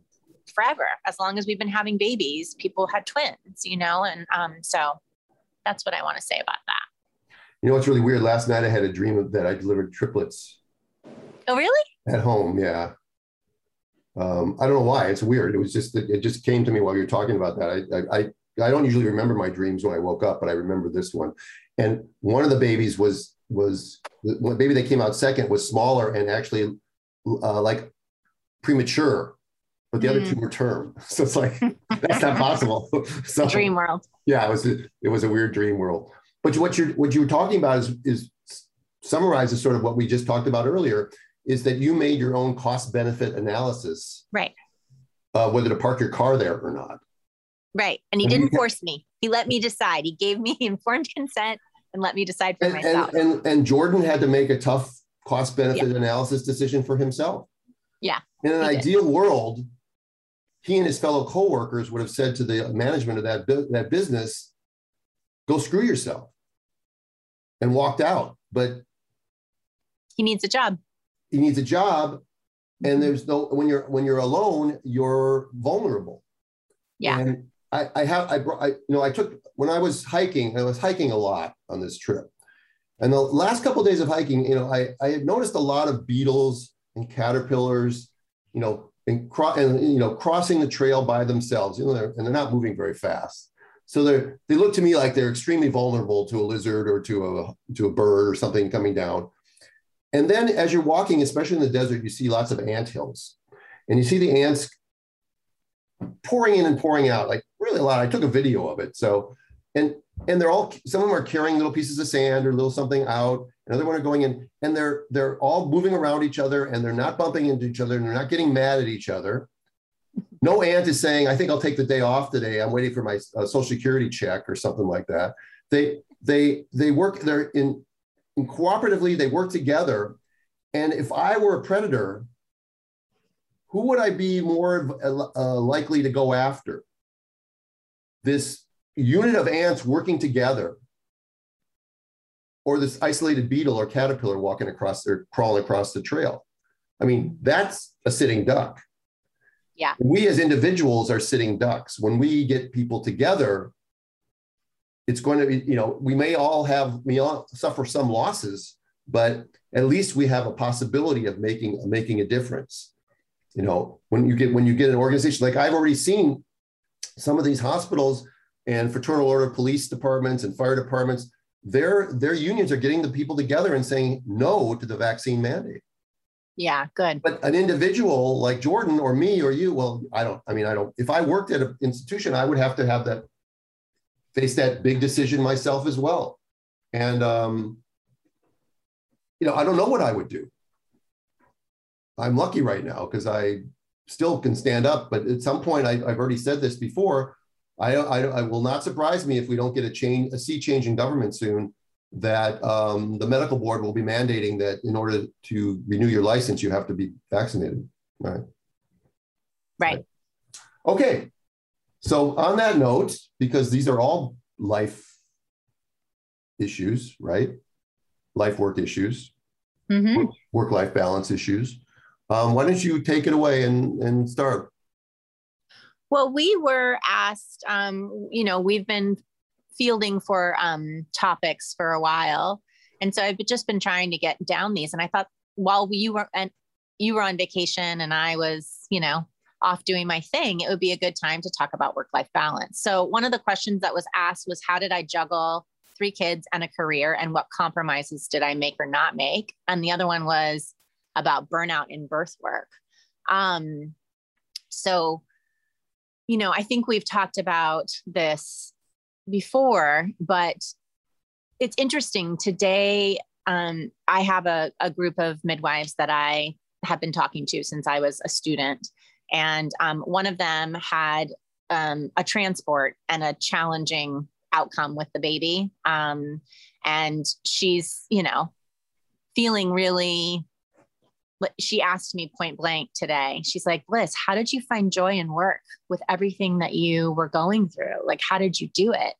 forever. As long as we've been having babies, people had twins, you know? And um, so that's what I want to say about that. You know what's really weird? Last night I had a dream that I delivered triplets. Oh, really? At home, yeah. Um, I don't know why. It's weird. It was just that it just came to me while you were talking about that. I, I I don't usually remember my dreams when I woke up, but I remember this one. And one of the babies was was the baby that came out second was smaller and actually uh, like premature but the mm. other two mm. were term. So it's like that's not possible. so dream world. Yeah, it was a, it was a weird dream world. But what you're what you were talking about is is summarizes sort of what we just talked about earlier. Is that you made your own cost benefit analysis, right? Uh, whether to park your car there or not. Right, and he and didn't force me. He let me decide. He gave me informed consent and let me decide for and, myself. And, and and Jordan had to make a tough cost benefit yeah. analysis decision for himself. Yeah. In an ideal did. world, he and his fellow coworkers would have said to the management of that, that business, go screw yourself and walked out. But he needs a job. He needs a job. And mm-hmm. there's no, when you're, when you're alone, you're vulnerable. Yeah. And I, I have, I, brought, I, you know, I took, when I was hiking, I was hiking a lot on this trip. And the last couple of days of hiking, you know, I, I had noticed a lot of beetles and caterpillars, you know, and, cro- and you know crossing the trail by themselves you know they're, and they're not moving very fast. So they they look to me like they're extremely vulnerable to a lizard or to a to a bird or something coming down. And then as you're walking especially in the desert you see lots of ant hills. And you see the ants pouring in and pouring out like really a lot. I took a video of it so and and they're all some of them are carrying little pieces of sand or little something out. Another one are going in and they're they're all moving around each other and they're not bumping into each other and they're not getting mad at each other. No ant is saying i think i'll take the day off today. I'm waiting for my uh, social security check or something like that. They they they work they're in, in cooperatively they work together. And if i were a predator who would i be more uh, likely to go after? This unit of ants working together or this isolated beetle or caterpillar walking across or crawling across the trail. I mean, that's a sitting duck. Yeah. We as individuals are sitting ducks. When we get people together, it's going to be, you know, we may all have, we all suffer some losses, but at least we have a possibility of making, making a difference. You know, when you get, when you get an organization, like I've already seen some of these hospitals and fraternal order police departments and fire departments, their their unions are getting the people together and saying no to the vaccine mandate. Yeah, good. But an individual like Jordan or me or you, well, I don't. I mean, I don't. If I worked at an institution, I would have to have that face that big decision myself as well. And um, you know, I don't know what I would do. I'm lucky right now because I still can stand up. But at some point, I, I've already said this before. I, I, I, will not surprise me if we don't get a change, a sea change in government soon, that um, the medical board will be mandating that in order to renew your license, you have to be vaccinated. Right. Right. right. Okay. So on that note, because these are all life issues, right? Life work issues, mm-hmm. work life balance issues. Um, why don't you take it away and, and start? Well, we were asked, um, you know, we've been fielding for um, topics for a while. And so I've just been trying to get down these. And I thought while you were and you were on vacation and I was, you know, off doing my thing, it would be a good time to talk about work-life balance. So one of the questions that was asked was how did I juggle three kids and a career and what compromises did I make or not make? And the other one was about burnout in birth work. Um, so you know, I think we've talked about this before, but it's interesting. Today, um, I have a, a, group of midwives that I have been talking to since I was a student. And um, one of them had um, a transport and a challenging outcome with the baby. Um, and she's, you know, feeling really she asked me point blank today. She's like liz how did you find joy in work with everything that you were going through? Like how did you do it?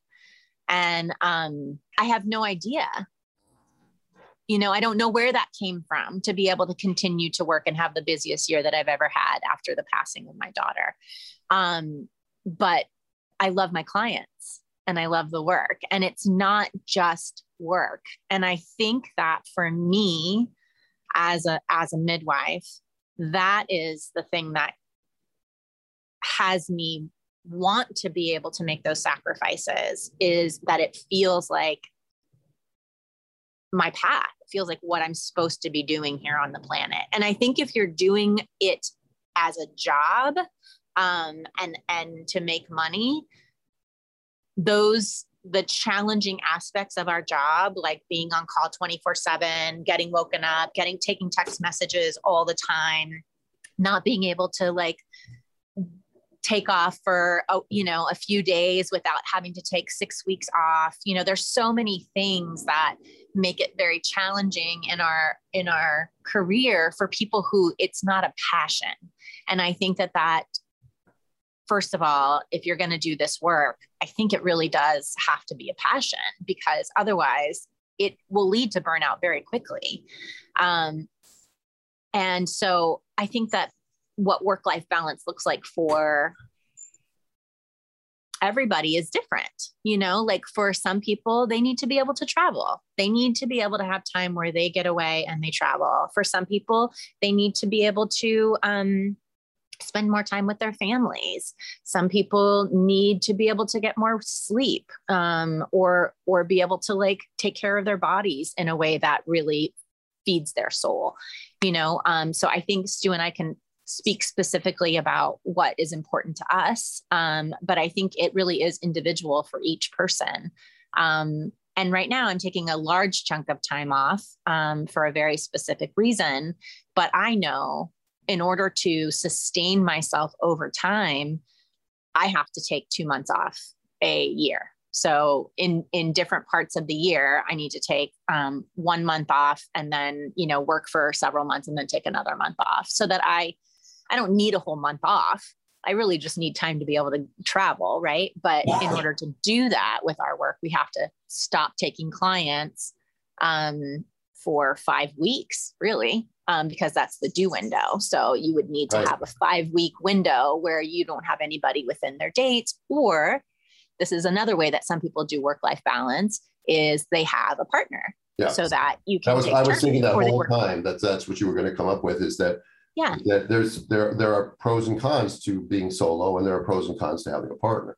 And um, i have no idea. You know i don't know where that came from to be able to continue to work and have the busiest year that i've ever had after the passing of my daughter. Um, but i love my clients and i love the work and it's not just work. And i think that for me as a as a midwife that is the thing that has me want to be able to make those sacrifices is that it feels like my path. It feels like what i'm supposed to be doing here on the planet. And i think if you're doing it as a job um, and and to make money those the challenging aspects of our job, like being on call 24 7, getting woken up, getting taking text messages all the time, not being able to like take off for oh, you know a few days without having to take six weeks off. You know there's so many things that make it very challenging in our in our career for people who it's not a passion. And i think that that first of all, if you're going to do this work, I think it really does have to be a passion because otherwise it will lead to burnout very quickly. Um, and so I think that what work life balance looks like for everybody is different. You know, like for some people, they need to be able to travel. They need to be able to have time where they get away and they travel. For some people, they need to be able to um, spend more time with their families. Some people need to be able to get more sleep um, or or be able to like take care of their bodies in a way that really feeds their soul. You know, um, so I think Stu and I can speak specifically about what is important to us, um, but I think it really is individual for each person. Um, and right now, I'm taking a large chunk of time off um, for a very specific reason. But I know in order to sustain myself over time, I have to take two months off a year. So in in different parts of the year, I need to take um, one month off and then you know work for several months and then take another month off, so that I I don't need a whole month off. I really just need time to be able to travel, right? But in order to do that with our work, we have to stop taking clients um, for five weeks, really, um, because that's the due window. So you would need to right. have a five week window where you don't have anybody within their dates. Or this is another way that some people do work life balance is they have a partner yeah. so that you can. I was, I was thinking that whole time that that's what you were going to come up with is that yeah that there's there there are pros and cons to being solo and there are pros and cons to having a partner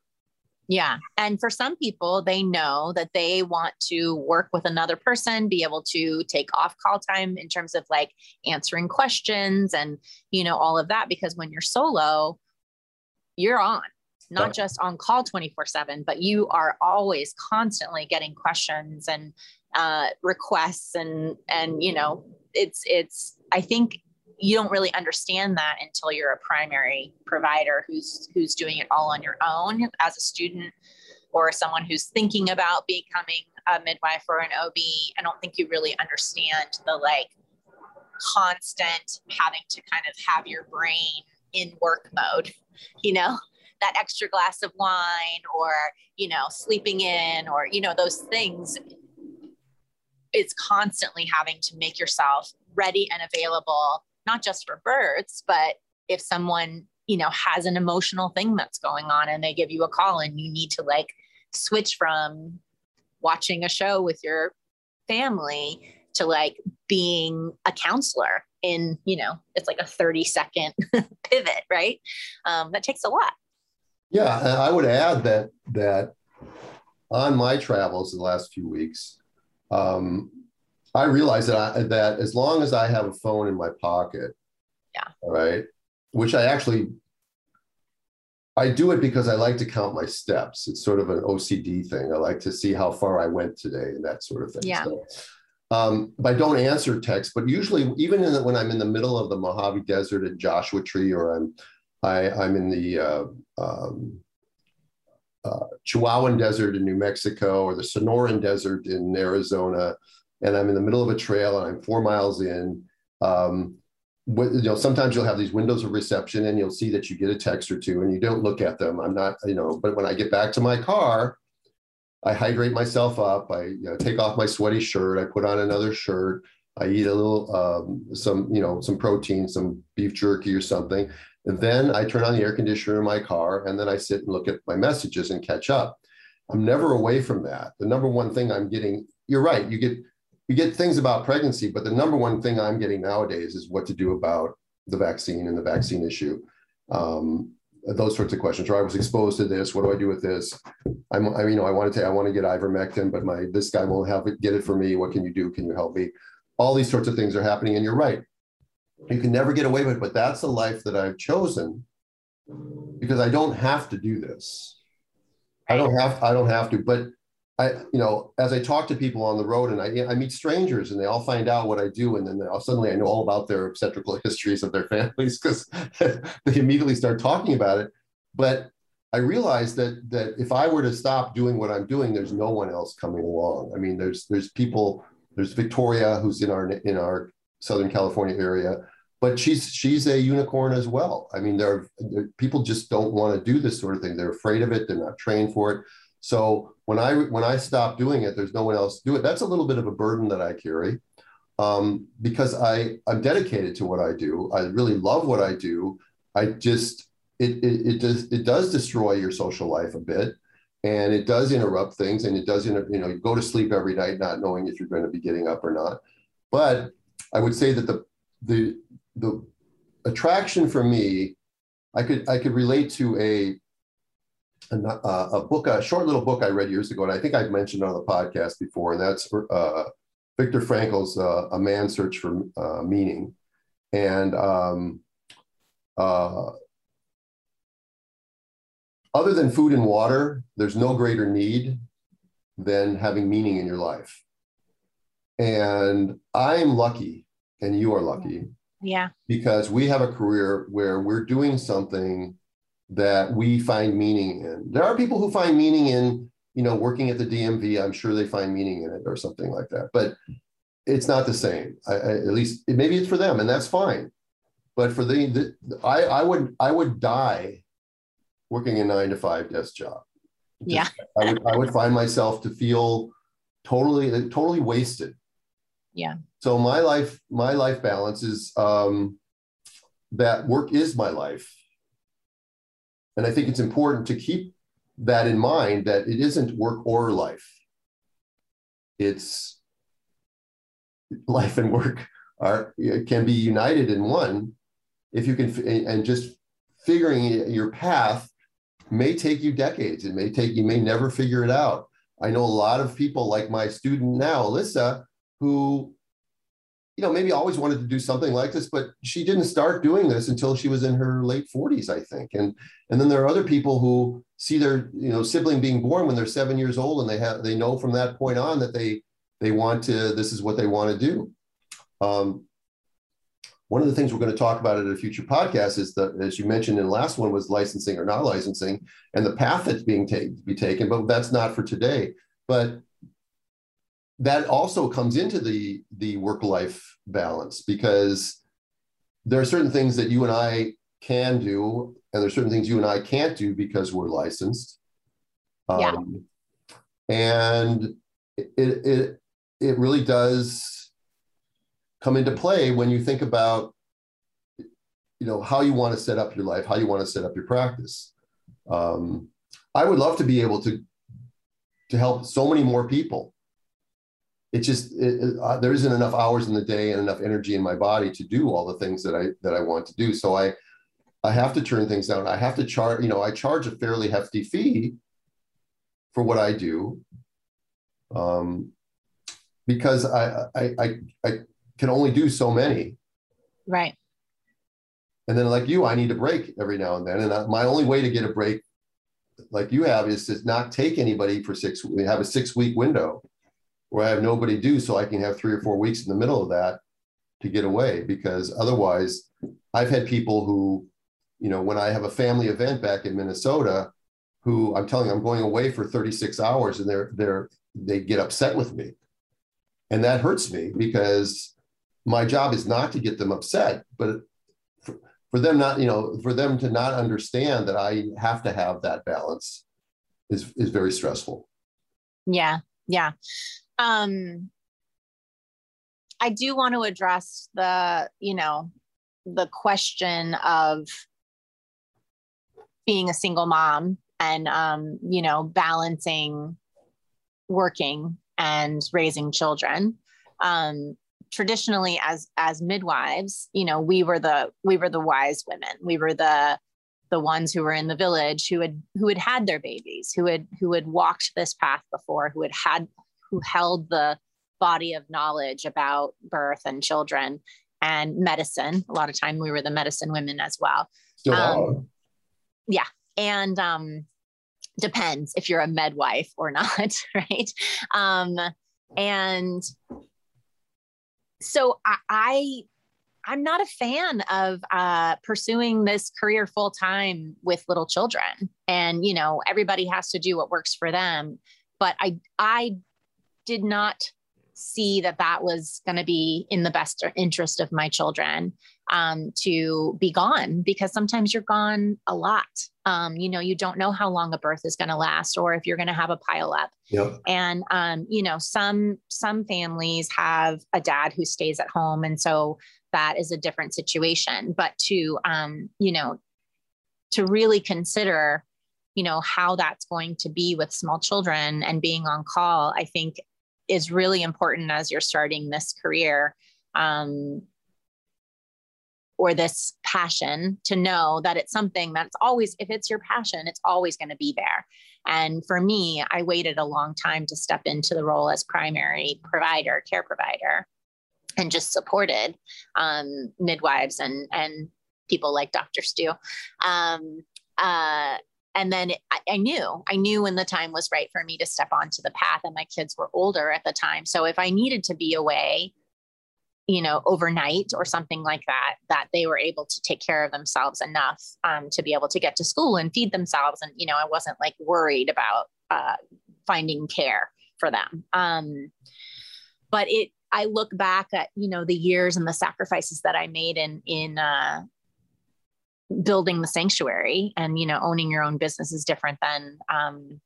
yeah. And for some people, they know that they want to work with another person, be able to take off call time in terms of like answering questions and, you know, all of that. Because when you're solo, you're on, not just on call 24 7, but you are always constantly getting questions and uh, requests and, and, you know, it's, it's, I think you don't really understand that until you're a primary provider who's who's doing it all on your own as a student or someone who's thinking about becoming a midwife or an OB. I don't think you really understand the like constant having to kind of have your brain in work mode, you know, that extra glass of wine or, you know, sleeping in or, you know, those things. It's constantly having to make yourself ready and available not just for births, but if someone, you know, has an emotional thing that's going on and they give you a call and you need to like switch from watching a show with your family to like being a counselor in, you know, it's like a 30 second pivot, right? Um, that takes a lot. Yeah, and I would add that that on my travels the last few weeks, um, I realize that I, that as long as I have a phone in my pocket, yeah, right, which I actually I do it because I like to count my steps. It's sort of an OCD thing. I like to see how far I went today and that sort of thing. Yeah. So, um, but I don't answer texts. But usually, even the, when I'm in the middle of the Mojave Desert at Joshua Tree, or I'm I, I'm in the uh, um, uh, Chihuahuan Desert in New Mexico or the Sonoran Desert in Arizona, and I'm in the middle of a trail and I'm four miles in. Um, you know, sometimes you'll have these windows of reception and you'll see that you get a text or two and you don't look at them. I'm not, you know, but when I get back to my car, I hydrate myself up. I you know, take off my sweaty shirt. I put on another shirt. I eat a little, um, some, you know, some protein, some beef jerky or something. And then I turn on the air conditioner in my car and then I sit and look at my messages and catch up. I'm never away from that. The number one thing I'm getting, you're right, you get you get things about pregnancy, but the number one thing I'm getting nowadays is what to do about the vaccine and the vaccine issue. Um, those sorts of questions. Or I was exposed to this. What do I do with this? I'm, I, you know, I want to, I want to get ivermectin, but my this guy won't help it, get it for me. What can you do? Can you help me? All these sorts of things are happening, and you're right. You can never get away with it, but that's the life that I've chosen because I don't have to do this. I don't have, I don't have to. But I, you know, as I talk to people on the road and I, I meet strangers and they all find out what I do. And then suddenly I know all about their obstetrical histories of their families because they immediately start talking about it. But I realized that, that if I were to stop doing what I'm doing, there's no one else coming along. I mean, there's, there's people, there's Victoria, who's in our, in our Southern California area, but she's, she's a unicorn as well. I mean, there are, there, people just don't want to do this sort of thing. They're afraid of it. They're not trained for it. So when I when I stop doing it, there's no one else to do it. That's a little bit of a burden that I carry um, because I I'm dedicated to what I do. I really love what I do. I just it it, it does it does destroy your social life a bit, and it does interrupt things, and it does you know you go to sleep every night not knowing if you're going to be getting up or not. But I would say that the the the attraction for me, I could I could relate to a a, uh, a, book, a short little book I read years ago, and I think I've mentioned on the podcast before, and that's uh, Viktor Frankl's uh, "A Man's Search for uh, Meaning," and um, uh, other than food and water, there's no greater need than having meaning in your life. And I'm lucky, and you are lucky. Yeah. Because we have a career where we're doing something that we find meaning in. There are people who find meaning in, you know, working at the DMV. I'm sure they find meaning in it or something like that. But it's not the same. I, I, at least maybe it's for them, and that's fine. But for the, the I, I would I would die working a nine to five desk job. Just, yeah, I would I would find myself to feel totally totally wasted. Yeah. So my life my life balance is um, that work is my life and I think it's important to keep that in mind that it isn't work or life. It's life and work are can be united in one. If you can and just figuring your path may take you decades. It may take you may never figure it out. I know a lot of people like my student now alyssa who you know, maybe always wanted to do something like this, but she didn't start doing this until she was in her late 40s, I think. And and then there are other people who see their, you know, sibling being born when they're seven years old and they have they know from that point on that they they want to, this is what they want to do. Um, one of the things we're going to talk about at a future podcast is that, as you mentioned in the last one, was licensing or not licensing and the path that's being take, be taken, but that's not for today. But that also comes into the the work life balance because there are certain things that you and I can do, and there's certain things you and I can't do because we're licensed. Yeah. Um, and it, it it really does come into play when you think about you know how you want to set up your life, how you want to set up your practice. Um, I would love to be able to to help so many more people it just it, it, uh, there isn't enough hours in the day and enough energy in my body to do all the things that I that I want to do. So I I have to turn things down. I have to charge. You know, I charge a fairly hefty fee for what I do, um, because I, I I I can only do so many. Right. And then, like you, I need a break every now and then. And I, my only way to get a break, like you have, is to not take anybody for six. We have a six week window where I have nobody do so I can have three or four weeks in the middle of that to get away because otherwise I've had people who, you know, when I have a family event back in Minnesota who I'm telling I'm going away for 36 hours and they're they're they get upset with me. And that hurts me because my job is not to get them upset, but for, for them not, you know, for them to not understand that I have to have that balance is is very stressful. Yeah. Yeah. Um I do want to address the, you know, the question of being a single mom and um, you know balancing working and raising children. Um, traditionally as as midwives you know we were the we were the wise women. We were the the ones who were in the village who had who had had their babies who had who had walked this path before who had had who held the body of knowledge about birth and children and medicine. A lot of time we were the medicine women as well. Um, yeah. And um, depends if you're a midwife or not, right? Um, and so I, I I'm not a fan of uh, pursuing this career full time with little children, and you know everybody has to do what works for them. But I I did not see that that was going to be in the best interest of my children um, to be gone because sometimes you're gone a lot. Um, you know, you don't know how long a birth is going to last or if you're going to have a pile up. Yep. And um, you know, some some families have a dad who stays at home, and so that is a different situation. But to um, you know, to really consider you know how that's going to be with small children and being on call i think is really important as you're starting this career um, or this passion to know that it's something that's always, if it's your passion, it's always going to be there. And for me, I waited a long time to step into the role as primary provider, care provider, and just supported um, midwives and, and people like Dr. Stu. Um, uh, and then I, I, knew i knew when the time was right for me to step onto the path and my kids were older at the time. So if i needed to be away you know overnight or something like that that they were able to take care of themselves enough um, to be able to get to school and feed themselves and you know i wasn't like worried about uh, finding care for them. Um, but it i look back at you know the years and the sacrifices that i made in in uh, building the sanctuary and you know owning your own business is different than um,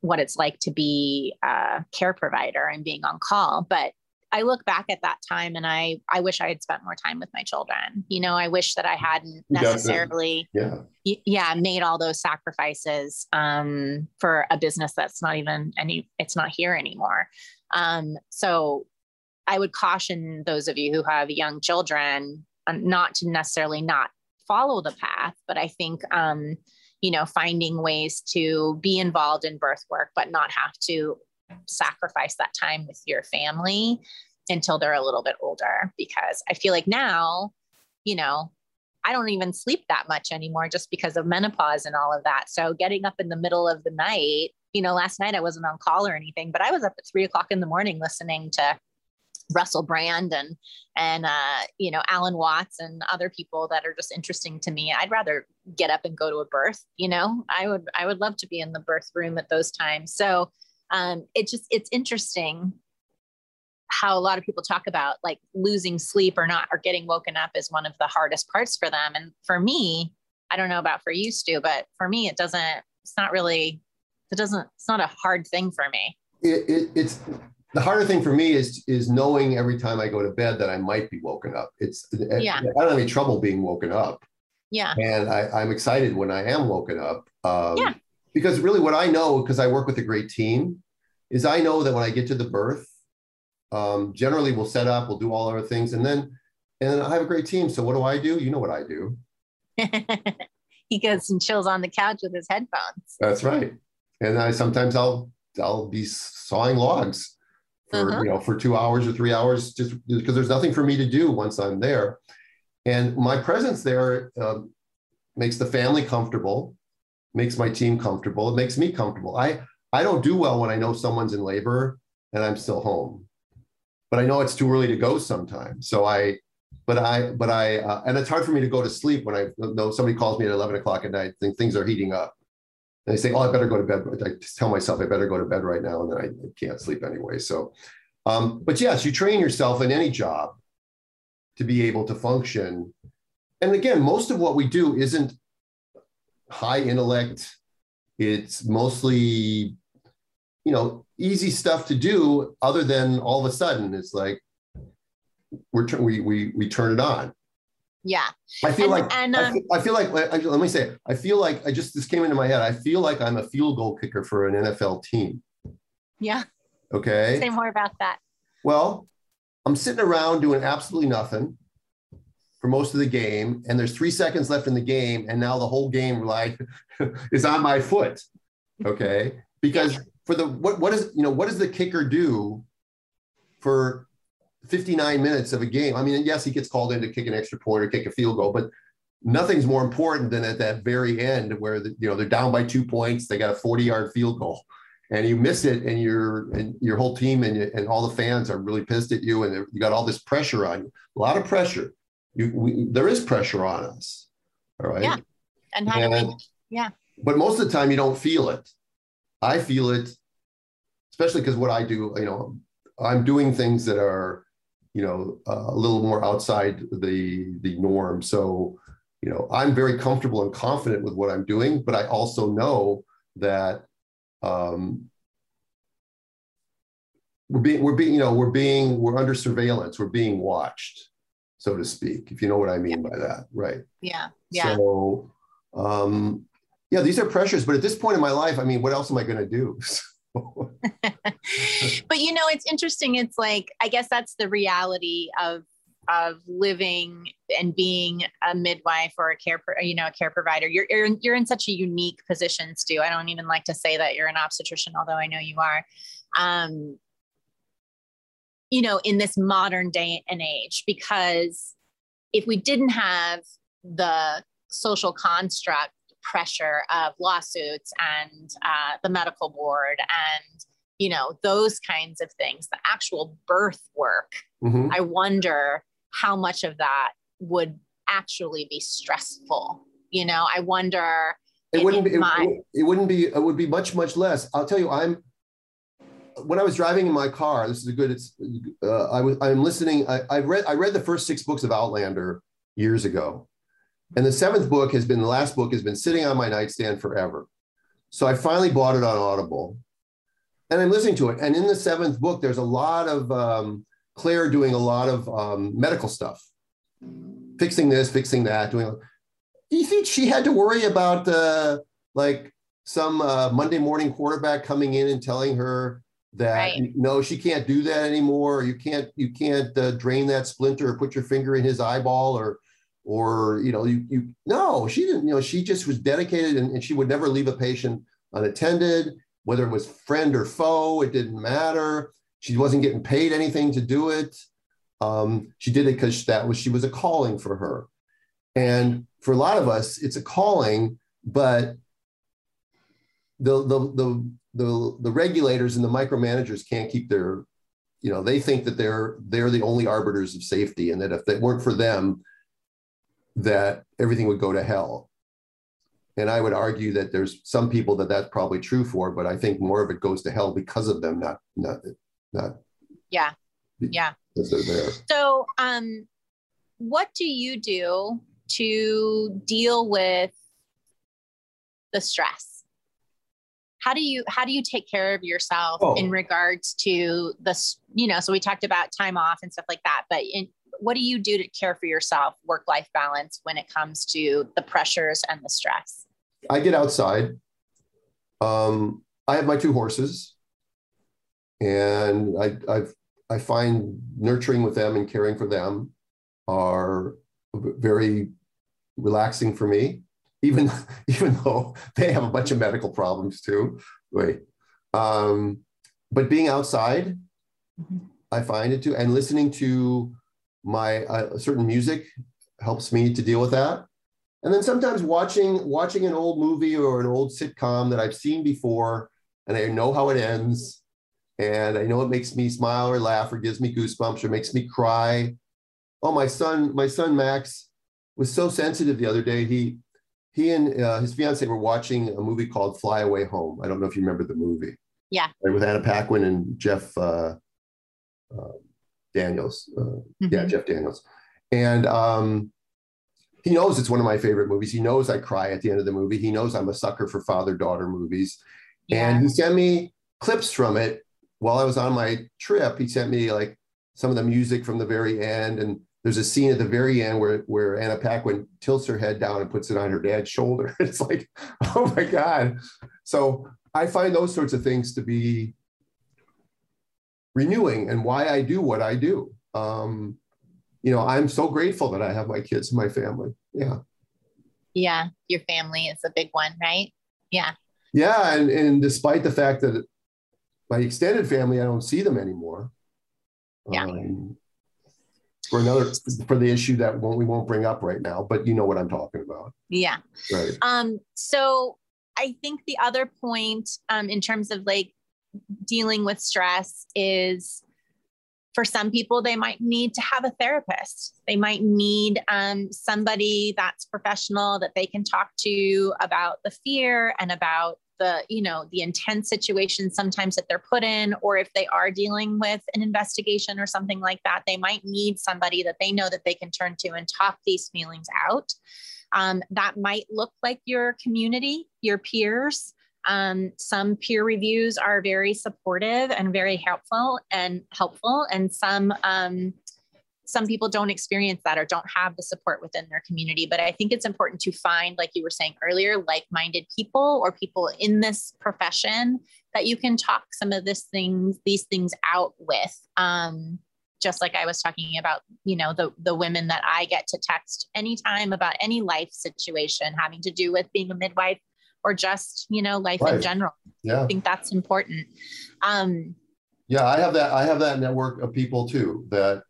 what it's like to be a care provider and being on call. But i look back at that time and i i wish i had spent more time with my children. You know i wish that i hadn't necessarily yeah. yeah made all those sacrifices um, for a business that's not even any it's not here anymore. Um, so i would caution those of you who have young children um, not to necessarily not follow the path, but I think, um, you know, finding ways to be involved in birth work, but not have to sacrifice that time with your family until they're a little bit older. Because I feel like now, you know, I don't even sleep that much anymore just because of menopause and all of that. So getting up in the middle of the night, you know, last night I wasn't on call or anything, but I was up at three o'clock in the morning listening to Russell Brand and and uh, you know Alan Watts and other people that are just interesting to me. I'd rather get up and go to a birth. You know, I would I would love to be in the birth room at those times. So um, it just it's interesting how a lot of people talk about like losing sleep or not or getting woken up is one of the hardest parts for them. And for me, I don't know about for you, Stu, but for me, it doesn't. It's not really. It doesn't. It's not a hard thing for me. It, it, it's the harder thing for me is is knowing every time I go to bed that I might be woken up. It's yeah. I don't have any trouble being woken up. Yeah. And I, am excited when I am woken up. Um, yeah. Because really, what I know, because I work with a great team, is I know that when I get to the birth, um, generally we'll set up, we'll do all our things, and then and I have a great team. So what do I do? You know what I do. he goes and chills on the couch with his headphones. That's right. And I sometimes I'll I'll be sawing logs for uh-huh. you know for two hours or three hours just because there's nothing for me to do once i'm there. And my presence there uh, makes the family comfortable makes my team comfortable it makes me comfortable. I i don't do well when i know someone's in labor and i'm still home. But i know it's too early to go sometimes so i but i but i uh, and it's hard for me to go to sleep when i know somebody calls me at 11 o'clock at night think things are heating up And I say, oh, I better go to bed. I tell myself I better go to bed right now, and then I can't sleep anyway. So, um, but yes, you train yourself in any job to be able to function. And again, most of what we do isn't high intellect. It's mostly, you know, easy stuff to do. Other than all of a sudden, it's like we're we we we turn it on yeah. I feel and, like and, um, I, feel, I, feel, like let me say I feel like I just this came into my head. I feel like I'm a field goal kicker for an NFL team. Yeah. Okay. Say more about that. Well, I'm sitting around doing absolutely nothing for most of the game, and there's three seconds left in the game, and now the whole game like is on my foot. Okay, because yeah. for the what what is you know what does the kicker do for 59 minutes of a game. I mean, yes, he gets called in to kick an extra point or kick a field goal, but nothing's more important than at that very end where the, you know they're down by two points, they got a 40 yard field goal, and you miss it, and your and your whole team and, and all the fans are really pissed at you, and you got all this pressure on you, a lot of pressure. You, we, there is pressure on us, all right. Yeah, and how and, do we? Yeah. But most of the time, you don't feel it. I feel it, especially because what I do, you know, I'm doing things that are you know uh, a little more outside the the norm. So you know i'm very comfortable and confident with what i'm doing but i also know that um, we're being we're being you know we're being we're under surveillance we're being watched so to speak if you know what i mean by that right? Yeah yeah. So um yeah these are pressures but at this point in my life i mean what else am i going to do but you know, it's interesting. It's like I guess that's the reality of of living and being a midwife or a care, you know, a care provider. You're you're in, you're in such a unique position, Stu. I don't even like to say that you're an obstetrician, although I know you are. Um, you know, in this modern day and age, because if we didn't have the social construct pressure of lawsuits and uh, the medical board and you know those kinds of things the actual birth work mm-hmm. i wonder how much of that would actually be stressful you know i wonder it wouldn't be my- it, it wouldn't be it would be much much less i'll tell you i'm when I was driving in my car, this is a good. It's uh, I was I'm listening. I, I read I read the first six books of Outlander years ago, and the seventh book has been the last book has been sitting on my nightstand forever. So I finally bought it on Audible and I'm listening to it. And in the seventh book, there's a lot of um, Claire doing a lot of um, medical stuff, fixing this, fixing that, doing. Do you think she had to worry about uh, like some uh, Monday morning quarterback coming in and telling her that right. no, she can't do that anymore. Or you can't you can't uh, drain that splinter or put your finger in his eyeball or or you know you, you no she didn't you know she just was dedicated and, and she would never leave a patient unattended whether it was friend or foe it didn't matter. She wasn't getting paid anything to do it. Um, she did it because that was she was a calling for her. And for a lot of us it's a calling but the the the the, the regulators and the micromanagers can't keep their you know they think that they're they're the only arbiters of safety and that if they weren't for them that everything would go to hell. And I would argue that there's some people that that's probably true for, but I think more of it goes to hell because of them, not not not. Yeah, yeah. So, um, what do you do to deal with the stress? How do you how do you take care of yourself oh. in regards to this? You know, so we talked about time off and stuff like that, but in what do you do to care for yourself, work life balance, when it comes to the pressures and the stress? I get outside. Um, I have my two horses, and I I've, I find nurturing with them and caring for them are very relaxing for me. Even even though they have a bunch of medical problems too. Wait, um, but being outside, mm-hmm. I find it too, and listening to my uh, certain music helps me to deal with that and then sometimes watching watching an old movie or an old sitcom that i've seen before and i know how it ends and i know it makes me smile or laugh or gives me goosebumps or makes me cry oh my son my son max was so sensitive the other day he he and uh, his fiance were watching a movie called Fly Away Home. I don't know if you remember the movie. Yeah. Right, with Anna Paquin and Jeff uh, uh, Daniels. Mm-hmm. Yeah, Jeff Daniels. And um, he knows it's one of my favorite movies. He knows I cry at the end of the movie. He knows I'm a sucker for father daughter movies. Yeah. And he sent me clips from it while I was on my trip. He sent me like some of the music from the very end. And there's a scene at the very end where, where Anna Paquin tilts her head down and puts it on her dad's shoulder. It's like, oh my God. So I find those sorts of things to be renewing and why I do what I do. Um, you know, I'm so grateful that I have my kids and my family. Yeah. Yeah. Your family is a big one, right? Yeah. Yeah. And, and despite the fact that my extended family, I don't see them anymore. Yeah. Um, for another for the issue that we won't bring up right now, but you know what I'm talking about. Yeah. Right. Um, so I think the other point um, in terms of like dealing with stress is for some people, they might need to have a therapist. They might need um, somebody that's professional that they can talk to about the fear and about the you know the intense situation sometimes that they're put in or if they are dealing with an investigation or something like that they might need somebody that they know that they can turn to and talk these feelings out um, that might look like your community your peers um, some peer reviews are very supportive and very helpful and helpful and some um, some people don't experience that or don't have the support within their community. But I think it's important to find, like you were saying earlier, like minded people or people in this profession that you can talk some of this things, these things out with. Um, just like I was talking about, you know, the the women that I get to text anytime about any life situation having to do with being a midwife or just, you know, life right. in general. Yeah. I think that's important. Um, yeah, I have that. I have that network of people too that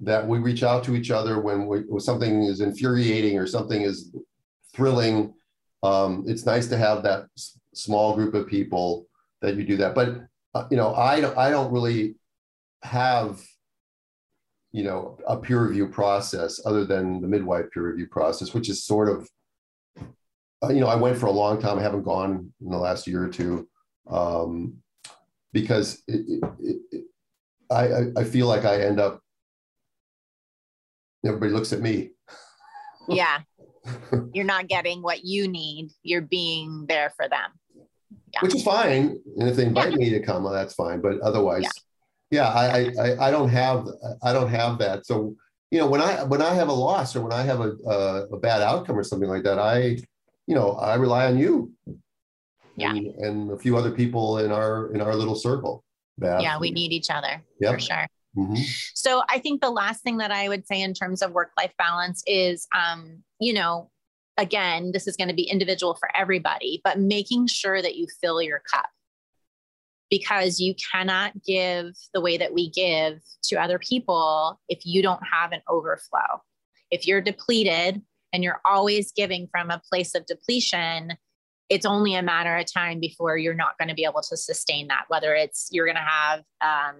that we reach out to each other when, we, when something is infuriating or something is thrilling. Um, it's nice to have that s- small group of people that you do that. But uh, you know, I don't, I don't really have you know a peer review process other than the midwife peer review process, which is sort of uh, you know I went for a long time. I haven't gone in the last year or two um, because it, it, it, I I feel like I end up everybody looks at me. yeah. You're not getting what you need. You're being there for them. Yeah. Which is fine. And if they invite yeah. me to come, well, that's fine. But otherwise, yeah, yeah I, I, I don't have, I don't have that. So, you know, when I, when I have a loss or when I have a, a, a bad outcome or something like that, I, you know, I rely on you. Yeah. And, and a few other people in our, in our little circle. Yeah. We need each other yep. for sure. Mm-hmm. So I think the last thing that I would say in terms of work life balance is, um, you know, again, this is going to be individual for everybody, but making sure that you fill your cup because you cannot give the way that we give to other people if you don't have an overflow. If you're depleted and you're always giving from a place of depletion, it's only a matter of time before you're not going to be able to sustain that, whether it's you're going to have, um,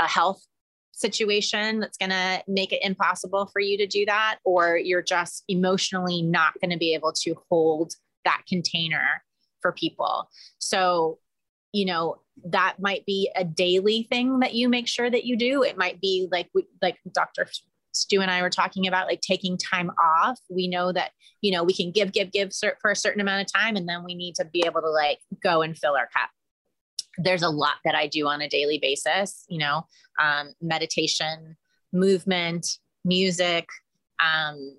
a health situation that's going to make it impossible for you to do that, or you're just emotionally not going to be able to hold that container for people. So, you know, that might be a daily thing that you make sure that you do. It might be like like Dr. Stu and I were talking about like taking time off. We know that, you know, we can give, give, give for a certain amount of time, and then we need to be able to like go and fill our cup there's a lot that I do on a daily basis, you know, um, meditation, movement, music, um,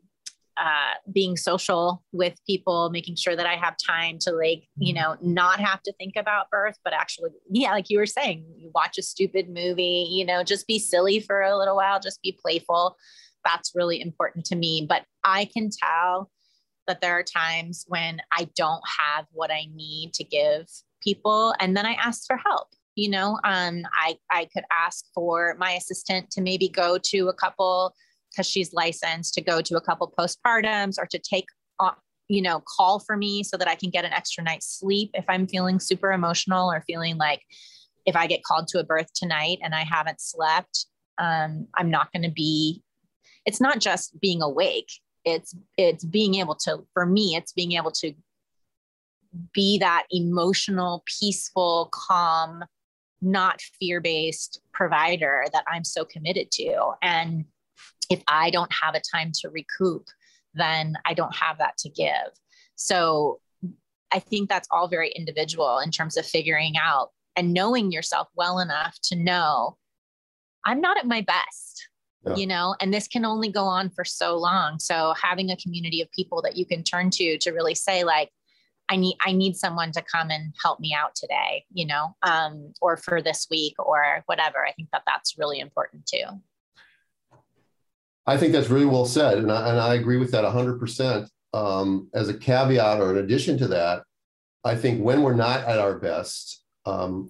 uh, being social with people, making sure that I have time to like, you know, not have to think about birth, but actually, yeah, like you were saying, you watch a stupid movie, you know, just be silly for a little while, just be playful. That's really important to me. But I can tell that there are times when I don't have what I need to give people and then i ask for help you know um, I, I could ask for my assistant to maybe go to a couple because she's licensed to go to a couple postpartums or to take uh, you know call for me so that i can get an extra night's sleep if i'm feeling super emotional or feeling like if i get called to a birth tonight and i haven't slept um, i'm not going to be it's not just being awake. It's it's being able to for me it's being able to be that emotional peaceful calm not fear-based provider that i'm so committed to. And if i don't have a time to recoup then i don't have that to give. So i think that's all very individual in terms of figuring out and knowing yourself well enough to know i'm not at my best yeah. you know and this can only go on for so long. So having a community of people that you can turn to to really say like i need i need someone to come and help me out today you know um, or for this week or whatever i think that that's really important too i think that's really well said and i, and I agree with that 100% um, as a caveat or in addition to that i think when we're not at our best um,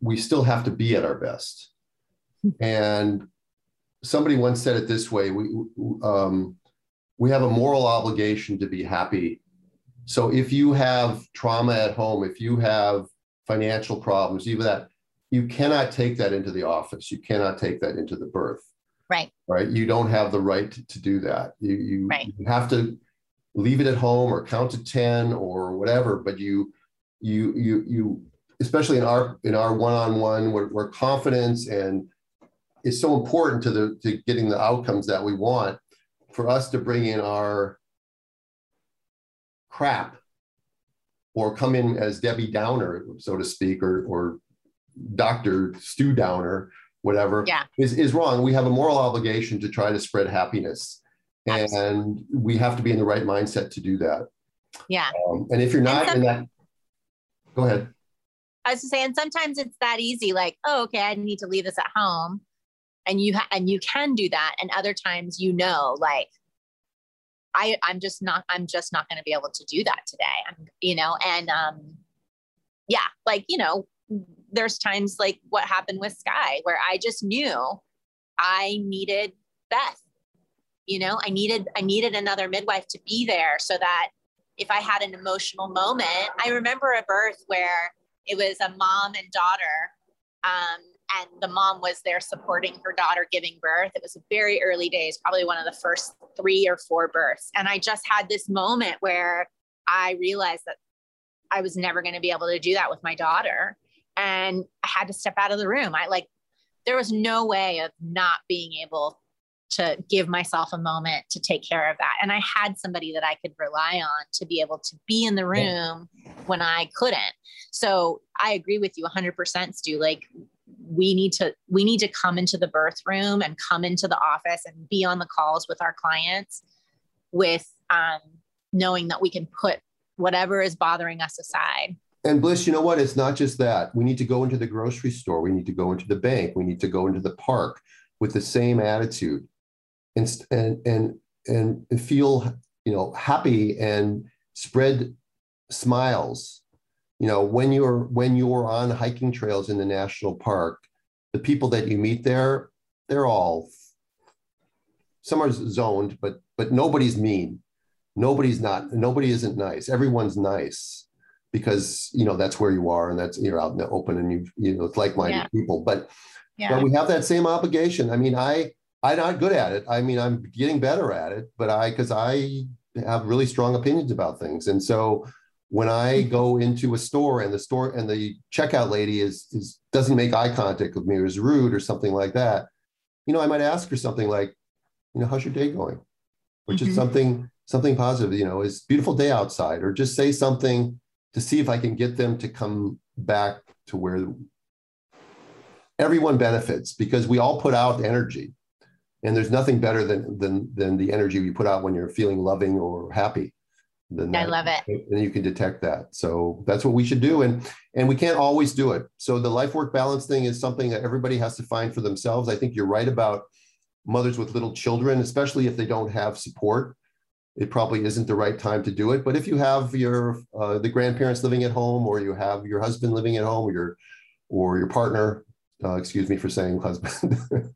we still have to be at our best. Hmm. and somebody once said it this way we um, we have a moral obligation to be happy. So if you have trauma at home if you have financial problems even that you cannot take that into the office. You cannot take that into the birth right right you don't have the right to, to do that you, you, right. you have to leave it at home or count to 10 or whatever but you you you you especially in our in our one-on-one where, where confidence and is so important to the to getting the outcomes that we want for us to bring in our crap or come in as Debbie Downer, so to speak, or or Dr. Stu Downer, whatever, yeah. is, is wrong. We have a moral obligation to try to spread happiness. Absolutely. And we have to be in the right mindset to do that. Yeah. Um, and if you're not some, in that, go ahead. I was to say, and sometimes it's that easy, like, oh, okay, I need to leave this at home and you ha- and you can do that and other times you know like i i'm just not i'm just not going to be able to do that today i'm you know and um yeah like you know there's times like what happened with sky where i just knew i needed beth you know i needed i needed another midwife to be there so that if i had an emotional moment i remember a birth where it was a mom and daughter um, and the mom was there supporting her daughter giving birth. It was very early days, probably one of the first three or four births. And I just had this moment where I realized that I was never going to be able to do that with my daughter. And I had to step out of the room. I like, there was no way of not being able to give myself a moment to take care of that. And I had somebody that I could rely on to be able to be in the room yeah. when I couldn't. So I agree with you 100%, Stu. Like, we need to we need to come into the birth room and come into the office and be on the calls with our clients with um, knowing that we can put whatever is bothering us aside and bliss you know what? It's not just that. We need to go into the grocery store. We need to go into the bank. We need to go into the park with the same attitude and and and, and feel you know happy and spread smiles. You know when you're when you're on hiking trails in the national park the people that you meet there they're all some are zoned but but nobody's mean. Nobody's not nobody isn't nice. Everyone's nice because you know that's where you are and that's you're out in the open and you you know it's like-minded yeah. people but yeah. but we have that same obligation i mean i i'm not good at it i mean i'm getting better at it but i because i have really strong opinions about things and so when I go into a store and the store and the checkout lady is, is doesn't make eye contact with me or is rude or something like that, you know, I might ask her something like, you know, how's your day going? Which mm-hmm. is something something positive, you know, is beautiful day outside, or just say something to see if I can get them to come back to where everyone benefits because we all put out energy. And there's nothing better than than than the energy you put out when you're feeling loving or happy then I love it. And you can detect that. So that's what we should do. And and we can't always do it. So the life work balance thing is something that everybody has to find for themselves. I think you're right about mothers with little children, especially if they don't have support. It probably isn't the right time to do it. But if you have your uh, the grandparents living at home, or you have your husband living at home, or your or your partner, uh, excuse me for saying husband,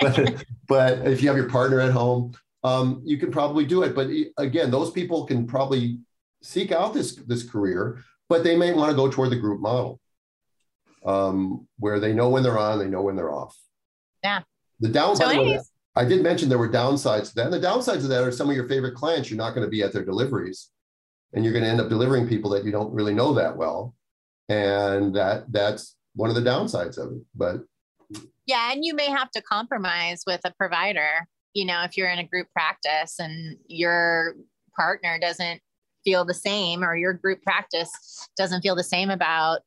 but, but if you have your partner at home, um, you can probably do it. But again, those people can probably seek out this this career, but they may want to go toward the group model, um, where they know when they're on, they know when they're off. Yeah. The downside. So I did mention there were downsides to that. And the downsides of that are some of your favorite clients, you're not going to be at their deliveries and you're going to end up delivering people that you don't really know that well. And that that's one of the downsides of it. But yeah, and you may have to compromise with a provider. You know, if you're in a group practice and your partner doesn't feel the same or your group practice doesn't feel the same about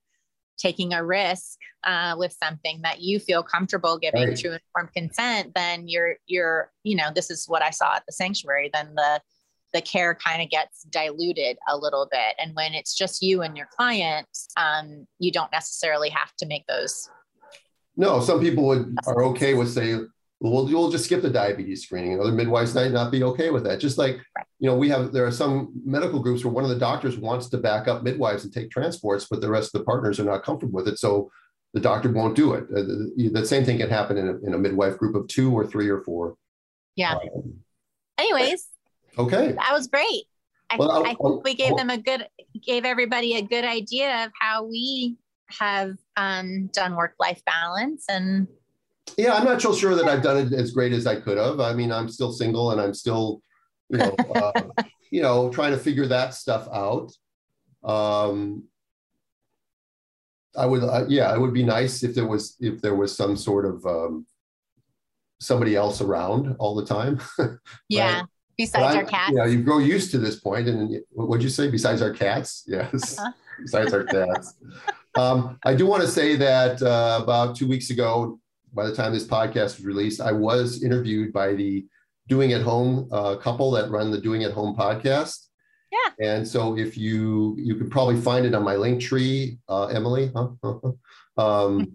taking a risk uh, with something that you feel comfortable giving right. true informed consent, then you're you're you know this is what I saw at the sanctuary. Then the the care kind of gets diluted a little bit, and when it's just you and your client, um, you don't necessarily have to make those. No, some people would are okay with say we'll, we'll just skip the diabetes screening. And other midwives might not be okay with that. Just like, you know, we have, there are some medical groups where one of the doctors wants to back up midwives and take transports, but the rest of the partners are not comfortable with it. So the doctor won't do it. Uh, the same thing can happen in a, in a midwife group of two or three or four. Yeah. Um, Anyways. Okay. That was great. I, well, I think we gave them a good, gave everybody a good idea of how we have um, done work life balance and yeah, I'm not so sure that I've done it as great as I could have. I mean, I'm still single and I'm still, you know, uh, you know, trying to figure that stuff out. Um, I would, uh, yeah, it would be nice if there was if there was some sort of um, somebody else around all the time. yeah. Besides our cats. Yeah, you grow used to this point, and what'd you say? Besides our cats, yes. Uh-huh. Besides our cats. um, I do want to say that uh, about two weeks ago, by the time this podcast was released, I was interviewed by the Doing at Home uh, couple that run the Doing at Home podcast. Yeah. And so if you you can probably find it on my Linktree, uh, Emily. Huh? um,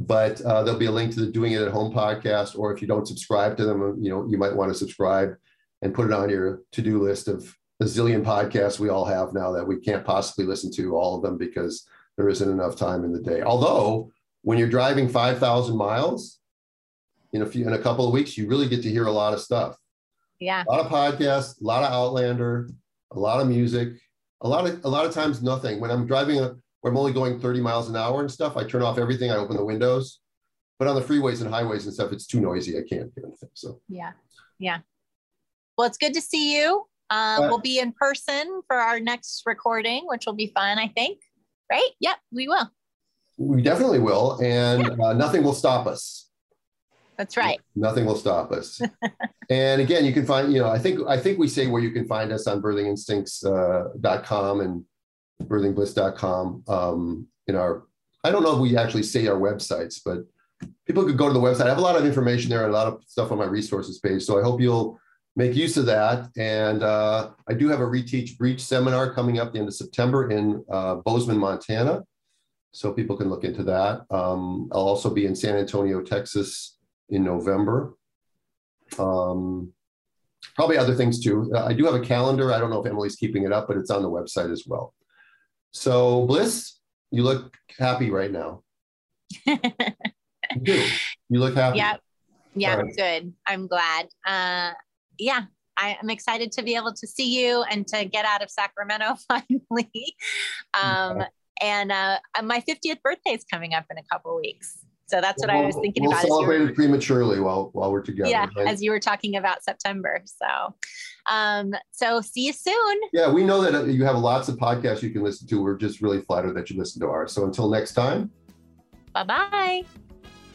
but uh, there'll be a link to the Doing It at Home podcast, or if you don't subscribe to them, you know you might want to subscribe and put it on your to-do list of a zillion podcasts we all have now that we can't possibly listen to all of them because there isn't enough time in the day. Although when you're driving 5,000 miles in a few in a couple of weeks, you really get to hear a lot of stuff. Yeah. A lot of podcasts, a lot of Outlander, a lot of music, a lot of a lot of times nothing. When I'm driving a where I'm only going 30 miles an hour and stuff, I turn off everything, I open the windows. But on the freeways and highways and stuff, it's too noisy. I can't hear anything. So yeah. Yeah. Well, it's good to see you. Um, uh, we'll be in person for our next recording, which will be fun, I think. Right? Yep, we will. We definitely will, and uh, nothing will stop us. That's right. Nothing will stop us. and again, you can find, you know, I think I think we say where you can find us on birthinginstincts.com uh, and birthingbliss.com. Um, in our, I don't know if we actually say our websites, but people could go to the website. I have a lot of information there and a lot of stuff on my resources page. So I hope you'll make use of that. And uh, I do have a Reteach Breech seminar coming up the end of September in uh, Bozeman, Montana so people can look into that. Um, I'll also be in San Antonio, Texas in November. Um, probably other things too. Uh, I do have a calendar. I don't know if Emily's keeping it up, but it's on the website as well. So, Bliss, you look happy right now. you do. You look happy. Yeah. Yeah, right. good. I'm glad. Uh, yeah, I, am excited to be able to see you and to get out of Sacramento finally. Um, and uh, my 50th birthday is coming up in a couple weeks. So that's what I was thinking we'll about. We'll celebrate it prematurely while while we're together. Yeah, right? as you were talking about September. So, um, so see you soon. Yeah, we know that you have lots of podcasts you can listen to. We're just really flattered that you listen to ours. So until next time. Bye bye.